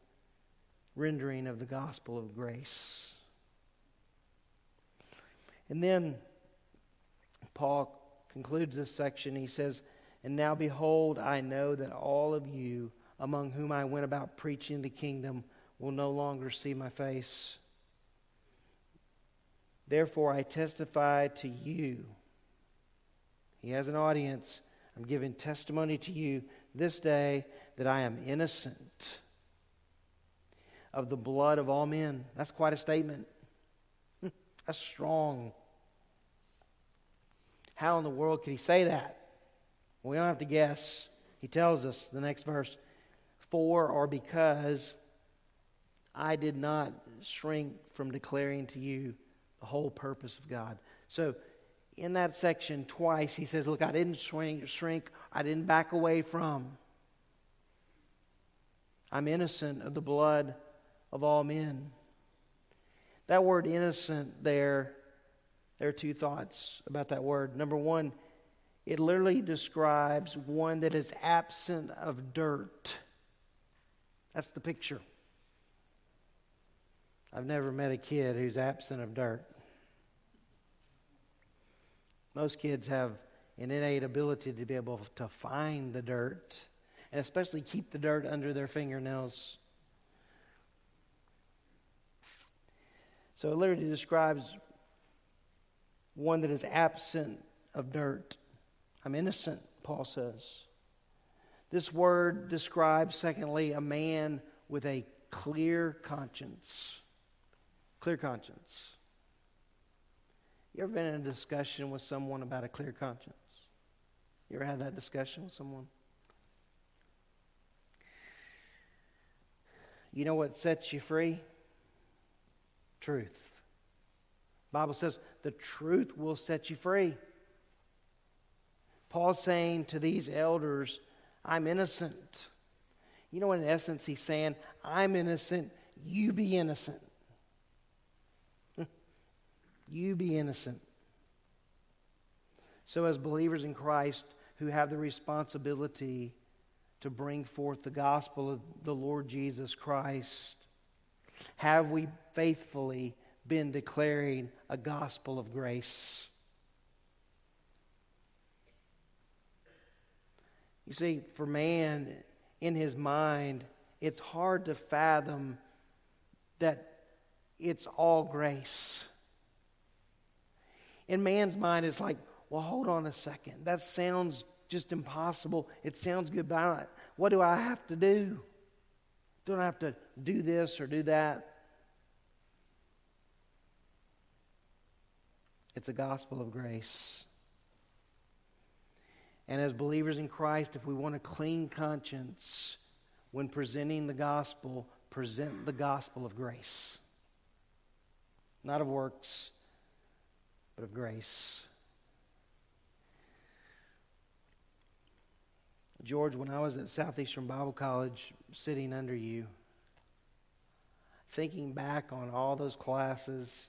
S3: rendering of the gospel of grace. And then Paul concludes this section. He says, And now behold, I know that all of you among whom I went about preaching the kingdom will no longer see my face. Therefore, I testify to you. He has an audience. I'm giving testimony to you this day that I am innocent of the blood of all men. That's quite a statement. That's strong. How in the world could he say that? We don't have to guess. He tells us the next verse for or because I did not shrink from declaring to you the whole purpose of God. So, in that section, twice, he says, Look, I didn't shrink, shrink, I didn't back away from. I'm innocent of the blood of all men. That word innocent there, there are two thoughts about that word. Number one, it literally describes one that is absent of dirt. That's the picture. I've never met a kid who's absent of dirt. Most kids have an innate ability to be able to find the dirt and especially keep the dirt under their fingernails. So it literally describes one that is absent of dirt. I'm innocent, Paul says. This word describes, secondly, a man with a clear conscience. Clear conscience. You ever been in a discussion with someone about a clear conscience? You ever had that discussion with someone? You know what sets you free? Truth. Bible says the truth will set you free. Paul's saying to these elders, I'm innocent. You know, in essence, he's saying, I'm innocent, you be innocent. You be innocent. So, as believers in Christ who have the responsibility to bring forth the gospel of the Lord Jesus Christ, have we faithfully been declaring a gospel of grace? You see, for man in his mind, it's hard to fathom that it's all grace. In man's mind, it's like, well, hold on a second. That sounds just impossible. It sounds good, but what do I have to do? Don't I have to do this or do that? It's a gospel of grace. And as believers in Christ, if we want a clean conscience when presenting the gospel, present the gospel of grace. Not of works, but of grace. George, when I was at Southeastern Bible College sitting under you, thinking back on all those classes,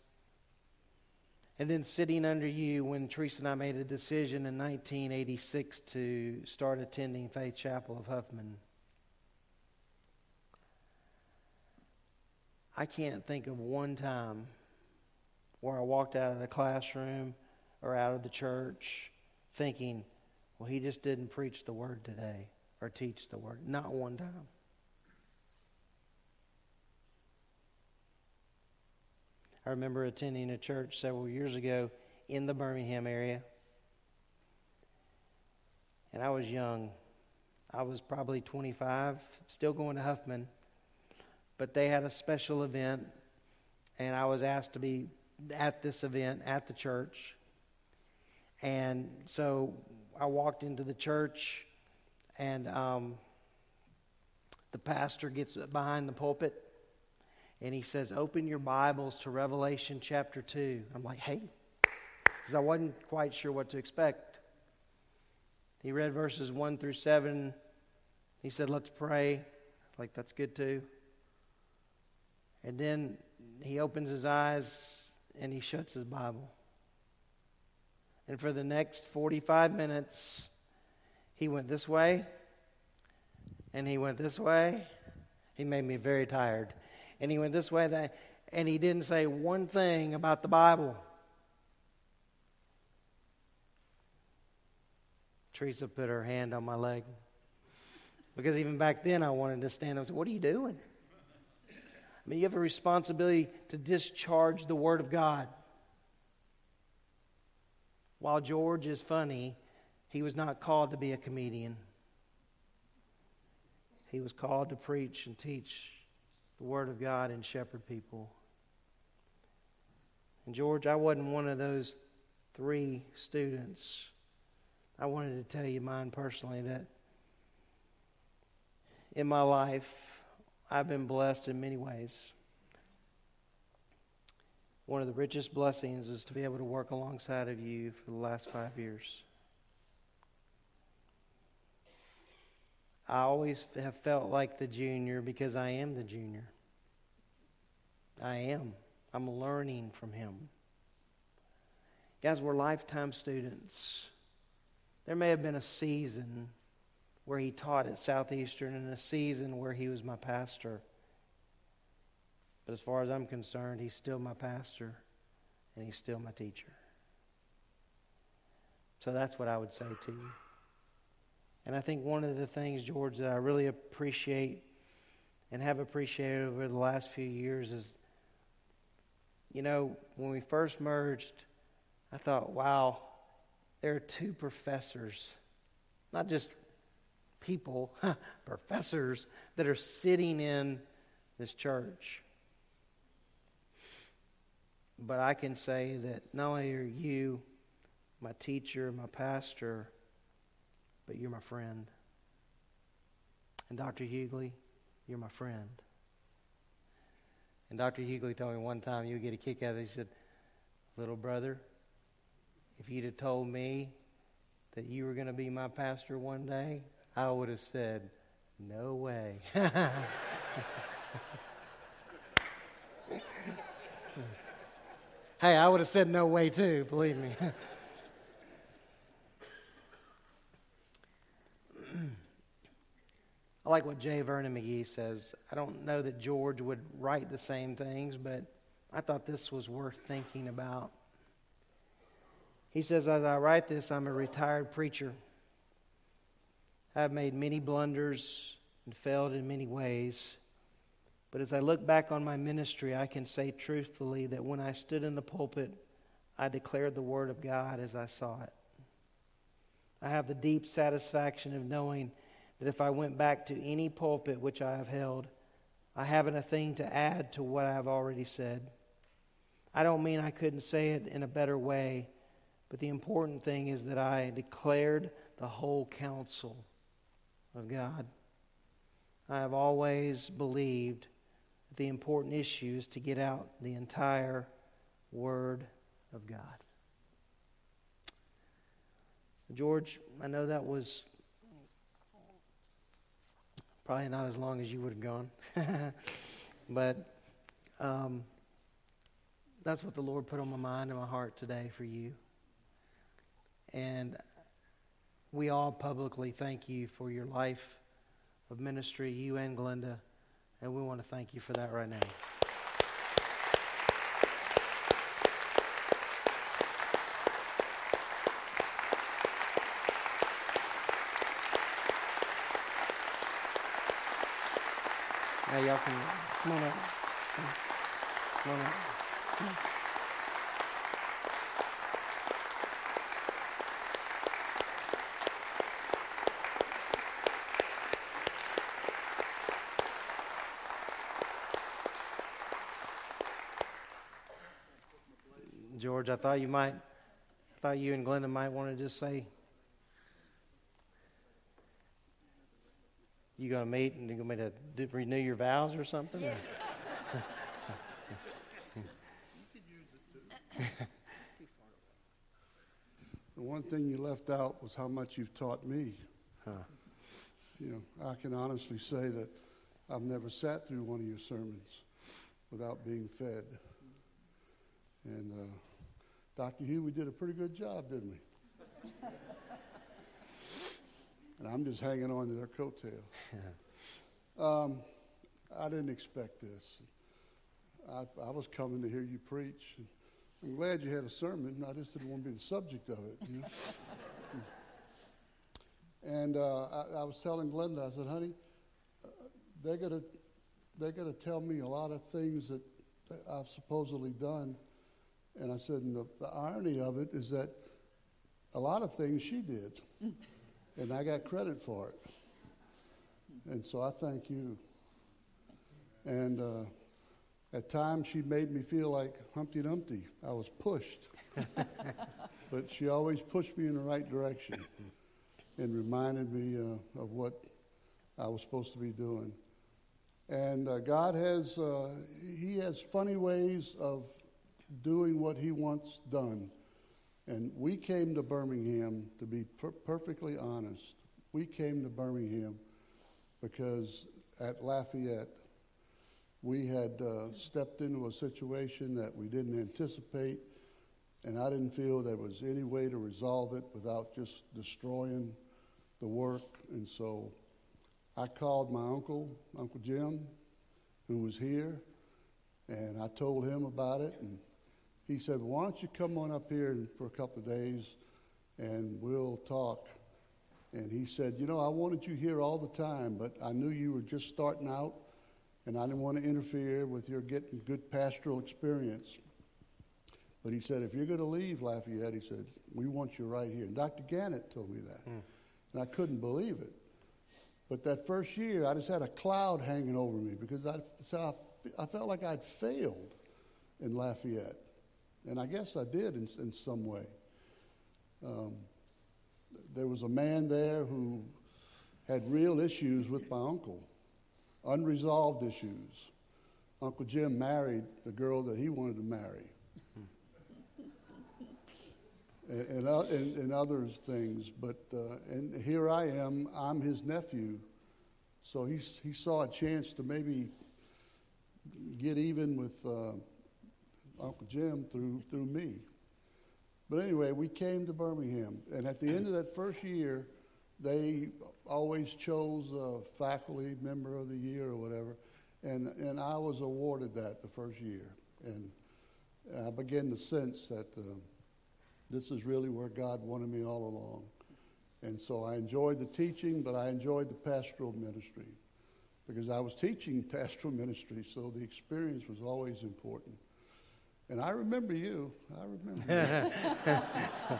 S3: and then sitting under you when Teresa and I made a decision in 1986 to start attending Faith Chapel of Huffman. I can't think of one time where I walked out of the classroom or out of the church thinking, well, he just didn't preach the word today or teach the word. Not one time. I remember attending a church several years ago in the Birmingham area. And I was young. I was probably 25, still going to Huffman. But they had a special event, and I was asked to be at this event at the church. And so I walked into the church, and um, the pastor gets behind the pulpit and he says, Open your Bibles to Revelation chapter 2. I'm like, Hey, because I wasn't quite sure what to expect. He read verses 1 through 7. He said, Let's pray. Like, that's good too. And then he opens his eyes and he shuts his Bible. And for the next 45 minutes, he went this way and he went this way. He made me very tired. And he went this way that, and he didn't say one thing about the Bible. Teresa put her hand on my leg. Because even back then, I wanted to stand up and say, What are you doing? I mean, you have a responsibility to discharge the Word of God. While George is funny, he was not called to be a comedian. He was called to preach and teach the Word of God and shepherd people. And George, I wasn't one of those three students. I wanted to tell you mine personally that in my life, I've been blessed in many ways. One of the richest blessings is to be able to work alongside of you for the last five years. I always have felt like the junior because I am the junior. I am. I'm learning from him. Guys, we're lifetime students. There may have been a season where he taught at Southeastern in a season where he was my pastor. But as far as I'm concerned, he's still my pastor and he's still my teacher. So that's what I would say to you. And I think one of the things, George, that I really appreciate and have appreciated over the last few years is, you know, when we first merged, I thought, wow, there are two professors, not just people, professors, that are sitting in this church. But I can say that not only are you my teacher, my pastor, but you're my friend. And Dr. Hughley, you're my friend. And Dr. Hughley told me one time, you'll get a kick out of it. He said, Little brother, if you'd have told me that you were going to be my pastor one day, I would have said, No way. hey, I would have said no way too, believe me. I like what J. Vernon McGee says. I don't know that George would write the same things, but I thought this was worth thinking about. He says, As I write this, I'm a retired preacher. I've made many blunders and failed in many ways. But as I look back on my ministry, I can say truthfully that when I stood in the pulpit, I declared the Word of God as I saw it. I have the deep satisfaction of knowing that if I went back to any pulpit which I have held, I haven't a thing to add to what I have already said. I don't mean I couldn't say it in a better way, but the important thing is that I declared the whole counsel of God. I have always believed that the important issue is to get out the entire Word of God. George, I know that was Probably not as long as you would have gone. but um, that's what the Lord put on my mind and my heart today for you. And we all publicly thank you for your life of ministry, you and Glenda. And we want to thank you for that right now. Hey, y'all can come on up. Come on up. George, I thought you might, I thought you and Glenda might want to just say You going to meet and you going to do, renew your vows or something? Yeah.
S4: the one thing you left out was how much you've taught me. Huh. You know, I can honestly say that I've never sat through one of your sermons without being fed. And uh, Dr. Hugh, we did a pretty good job, didn't we? and I'm just hanging on to their coattails. um, I didn't expect this. I, I, was coming to hear you preach. I'm glad you had a sermon. I just didn't want to be the subject of it. You know? And uh, I, I was telling Glenda, I said, honey, uh, they're going to they're to tell me a lot of things that, that I've supposedly done. And I said, and the, the irony of it is that a lot of things she did, and I got credit for it. And so I thank you. And uh, at times she made me feel like Humpty Dumpty. I was pushed. but she always pushed me in the right direction and reminded me uh, of what I was supposed to be doing. And uh, God has, uh, He has funny ways of doing what He wants done. And we came to Birmingham, to be per- perfectly honest, we came to Birmingham because at Lafayette, we had uh, stepped into a situation that we didn't anticipate, and I didn't feel there was any way to resolve it without just destroying the work. And so I called my uncle, Uncle Jim, who was here, and I told him about it. And he said, Why don't you come on up here for a couple of days and we'll talk? And he said, You know, I wanted you here all the time, but I knew you were just starting out, and I didn't want to interfere with your getting good pastoral experience. But he said, If you're going to leave Lafayette, he said, We want you right here. And Dr. Gannett told me that. Mm. And I couldn't believe it. But that first year, I just had a cloud hanging over me because I, said I felt like I'd failed in Lafayette. And I guess I did in, in some way. Um, there was a man there who had real issues with my uncle, unresolved issues. Uncle Jim married the girl that he wanted to marry and, and, uh, and, and other things. But uh, and here I am. I'm his nephew, so he he saw a chance to maybe get even with uh, Uncle Jim through through me. But anyway, we came to Birmingham, and at the end of that first year, they always chose a faculty member of the year or whatever, and and I was awarded that the first year, and I began to sense that. Uh, this is really where God wanted me all along. And so I enjoyed the teaching, but I enjoyed the pastoral ministry because I was teaching pastoral ministry, so the experience was always important. And I remember you. I remember you.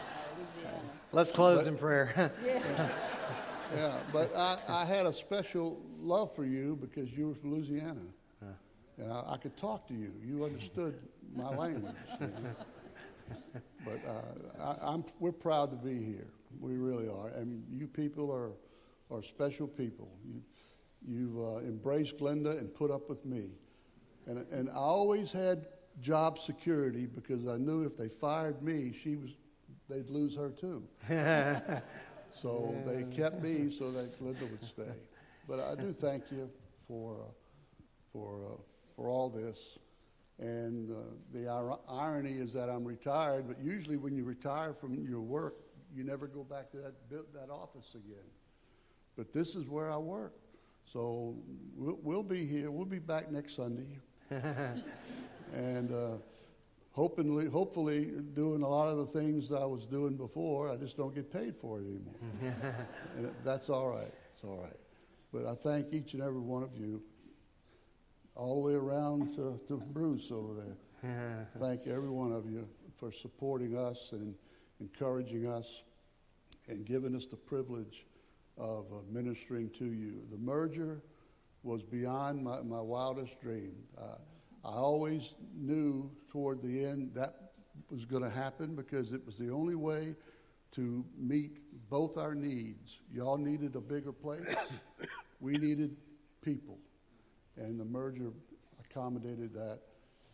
S3: Let's close but, in prayer.
S4: yeah. yeah, but I, I, had a special love for you because you were from Louisiana. And I, I could talk to you. You understood my language. You know? but uh, I, am we're proud to be here. We really are. And you people are, are special people. You, you've uh, embraced Glenda and put up with me. And, and I always had job security because I knew if they fired me, she was, they'd lose her too. so they kept me so that Glenda would stay. But I do thank you for, uh, for, uh, for all this. And uh, the ir- irony is that I'm retired, but usually when you retire from your work, you never go back to that, that office again. But this is where I work. So we'll, we'll be here. We'll be back next Sunday. and uh, hopefully, hopefully, doing a lot of the things I was doing before, I just don't get paid for it anymore. and that's all right. It's all right. But I thank each and every one of you all the way around to, to Bruce over there. Thank every one of you for supporting us and encouraging us and giving us the privilege of uh, ministering to you. The merger was beyond my, my wildest dream. Uh, I always knew toward the end that was going to happen because it was the only way to meet both our needs. Y'all needed a bigger place, we needed people and the merger accommodated that.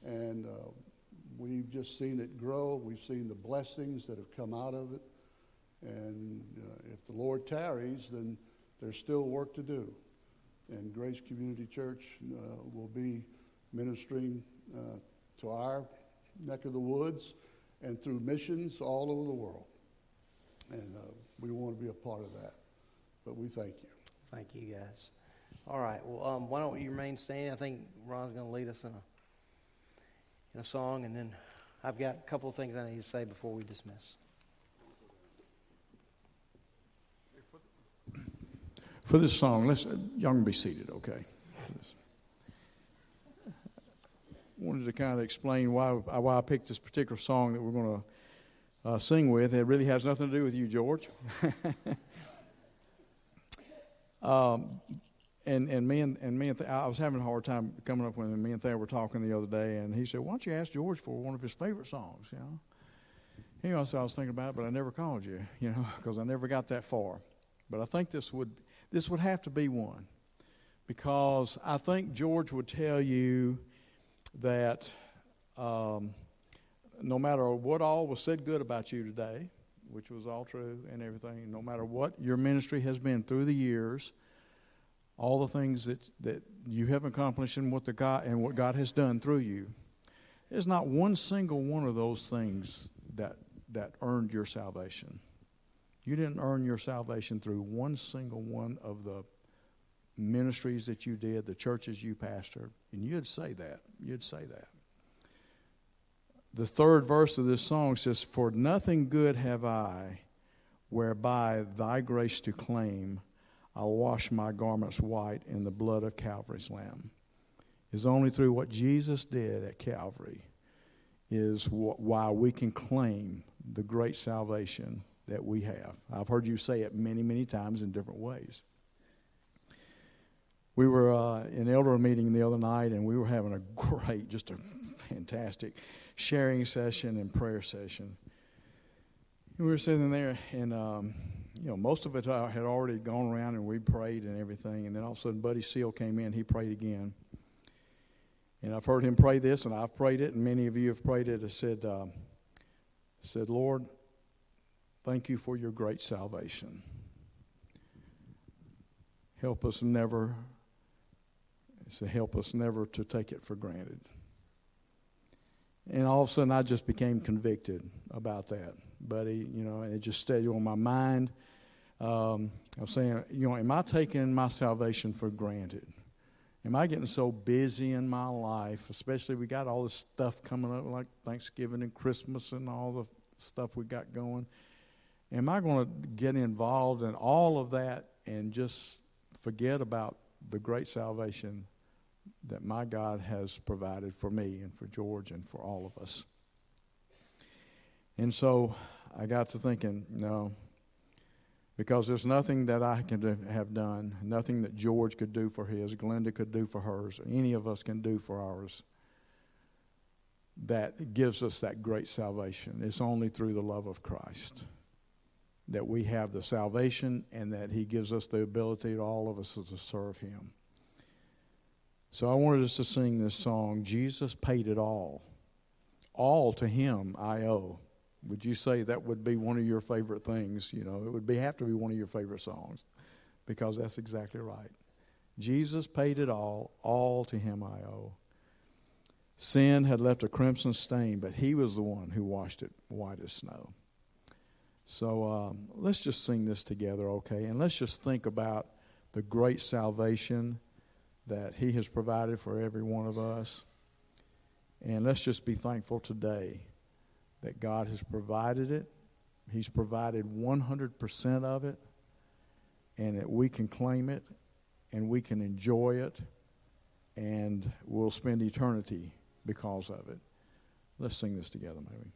S4: And uh, we've just seen it grow. We've seen the blessings that have come out of it. And uh, if the Lord tarries, then there's still work to do. And Grace Community Church uh, will be ministering uh, to our neck of the woods and through missions all over the world. And uh, we want to be a part of that. But we thank you.
S3: Thank you, guys. All right. Well, um, why don't you remain standing? I think Ron's going to lead us in a in a song, and then I've got a couple of things I need to say before we dismiss.
S1: For this song, let's y'all be seated, okay? Wanted to kind of explain why why I picked this particular song that we're going to uh, sing with. It really has nothing to do with you, George. um, and and me and, and me and Th- I was having a hard time coming up with when me and Thayer were talking the other day, and he said, "Why don't you ask George for one of his favorite songs?" You know. You know, so I was thinking about it, but I never called you, you know, because I never got that far. But I think this would this would have to be one because I think George would tell you that um, no matter what all was said good about you today, which was all true and everything, no matter what your ministry has been through the years, all the things that, that you have accomplished and what the God and what God has done through you, there's not one single one of those things that that earned your salvation. You didn't earn your salvation through one single one of the ministries that you did, the churches you pastored, and you'd say that. You'd say that. The third verse of this song says, For nothing good have I, whereby thy grace to claim, I'll wash my garments white in the blood of Calvary's Lamb. Is only through what Jesus did at Calvary is why we can claim the great salvation that we have. I've heard you say it many, many times in different ways. We were uh, in elder meeting the other night, and we were having a great, just a fantastic sharing session and prayer session. And we were sitting there, and um, you know, most of it uh, had already gone around, and we prayed and everything. And then all of a sudden, Buddy Seal came in. He prayed again, and I've heard him pray this, and I've prayed it, and many of you have prayed it. I said, uh, said, Lord, thank you for your great salvation. Help us never, so help us never to take it for granted. And all of a sudden, I just became convicted about that, buddy. You know, and it just stayed on my mind. Um, I was saying, you know, am I taking my salvation for granted? Am I getting so busy in my life, especially we got all this stuff coming up like Thanksgiving and Christmas and all the stuff we got going? Am I going to get involved in all of that and just forget about the great salvation that my God has provided for me and for George and for all of us? And so I got to thinking, no, because there's nothing that I can have done, nothing that George could do for his, Glenda could do for hers, any of us can do for ours that gives us that great salvation. It's only through the love of Christ that we have the salvation and that He gives us the ability to all of us to serve Him. So I wanted us to sing this song Jesus paid it all. All to Him I owe. Would you say that would be one of your favorite things? You know, it would be have to be one of your favorite songs because that's exactly right. Jesus paid it all, all to him I owe. Sin had left a crimson stain, but he was the one who washed it white as snow. So um, let's just sing this together, okay? And let's just think about the great salvation that he has provided for every one of us. And let's just be thankful today that God has provided it. He's provided 100% of it, and that we can claim it and we can enjoy it, and we'll spend eternity because of it. Let's sing this together, maybe.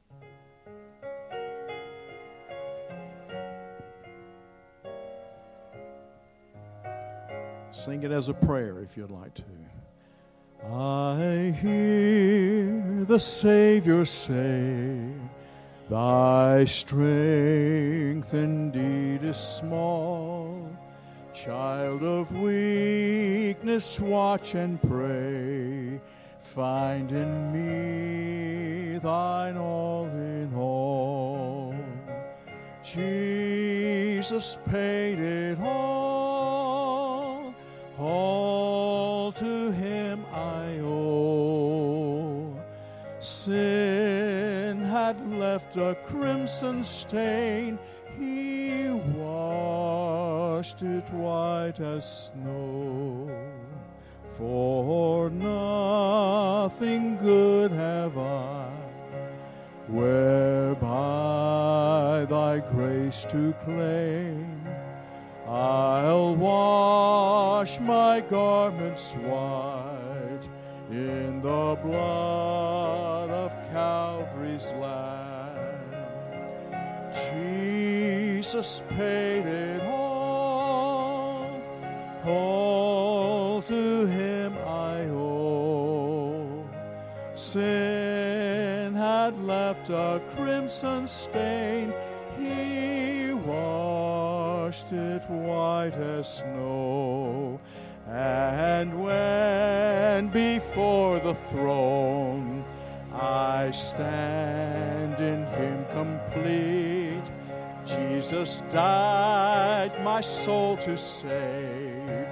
S1: Sing it as a prayer if you'd like to. I hear the Savior say, Thy strength indeed is small. Child of weakness, watch and pray. Find in me thine all in all. Jesus paid it all. Left a crimson stain. He washed it white as snow. For nothing good have I, whereby thy grace to claim. I'll wash my garments white in the blood of Calvary's Lamb. Jesus paid it all. All to him I owe. Sin had left a crimson stain. He washed it white as snow. And when before the throne I stand in Him complete, Jesus died my soul to save.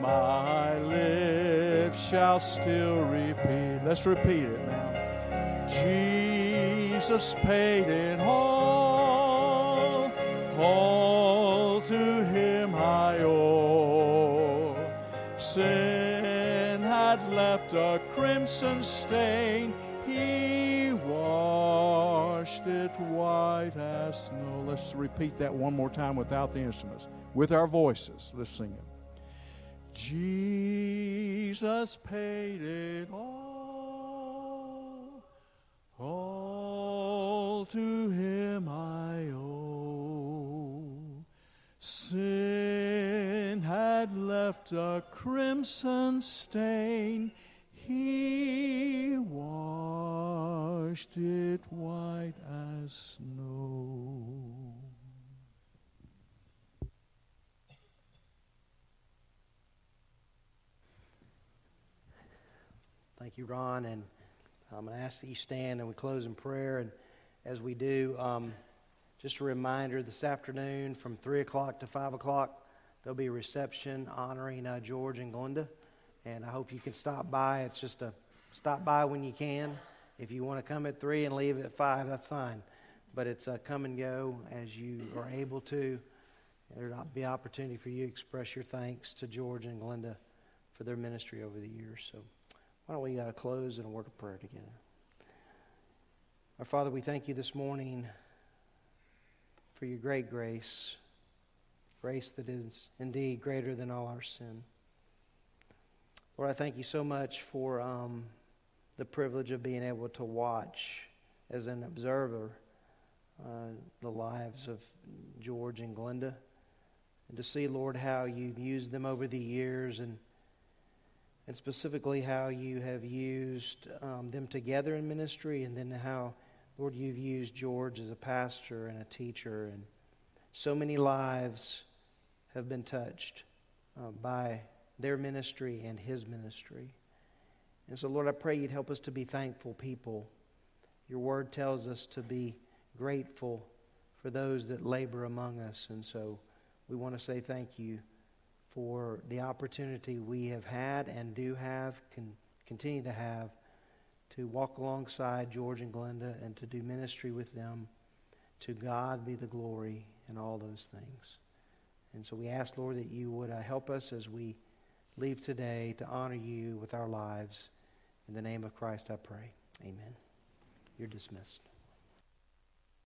S1: My lips shall still repeat. Let's repeat it now. Jesus paid it all. All to Him I owe. Sin had left a crimson stain. He washed it white as snow. Let's repeat that one more time without the instruments. With our voices. Let's sing it. Jesus paid it all. All to him I owe. Sin had left a crimson stain. He washed it white as snow.
S3: Thank you, Ron. And I'm going to ask that you stand and we close in prayer. And as we do, um, just a reminder this afternoon from 3 o'clock to 5 o'clock, there'll be a reception honoring uh, George and Glenda. And I hope you can stop by. It's just a stop by when you can. If you want to come at 3 and leave at 5, that's fine. But it's a come and go as you are able to. There'll be opportunity for you to express your thanks to George and Glenda for their ministry over the years. So why don't we uh, close in a word of prayer together? Our Father, we thank you this morning for your great grace, grace that is indeed greater than all our sin. Lord, I thank you so much for um, the privilege of being able to watch as an observer uh, the lives of George and Glenda, and to see, Lord, how you've used them over the years and and specifically how you have used um, them together in ministry, and then how, Lord, you've used George as a pastor and a teacher, and so many lives have been touched uh, by their ministry and his ministry. And so, Lord, I pray you'd help us to be thankful people. Your word tells us to be grateful for those that labor among us, and so we want to say thank you for the opportunity we have had and do have, can continue to have, to walk alongside George and Glenda and to do ministry with them. To God be the glory in all those things. And so we ask, Lord, that you would uh, help us as we leave today to honor you with our lives. In the name of Christ, I pray. Amen. You're dismissed.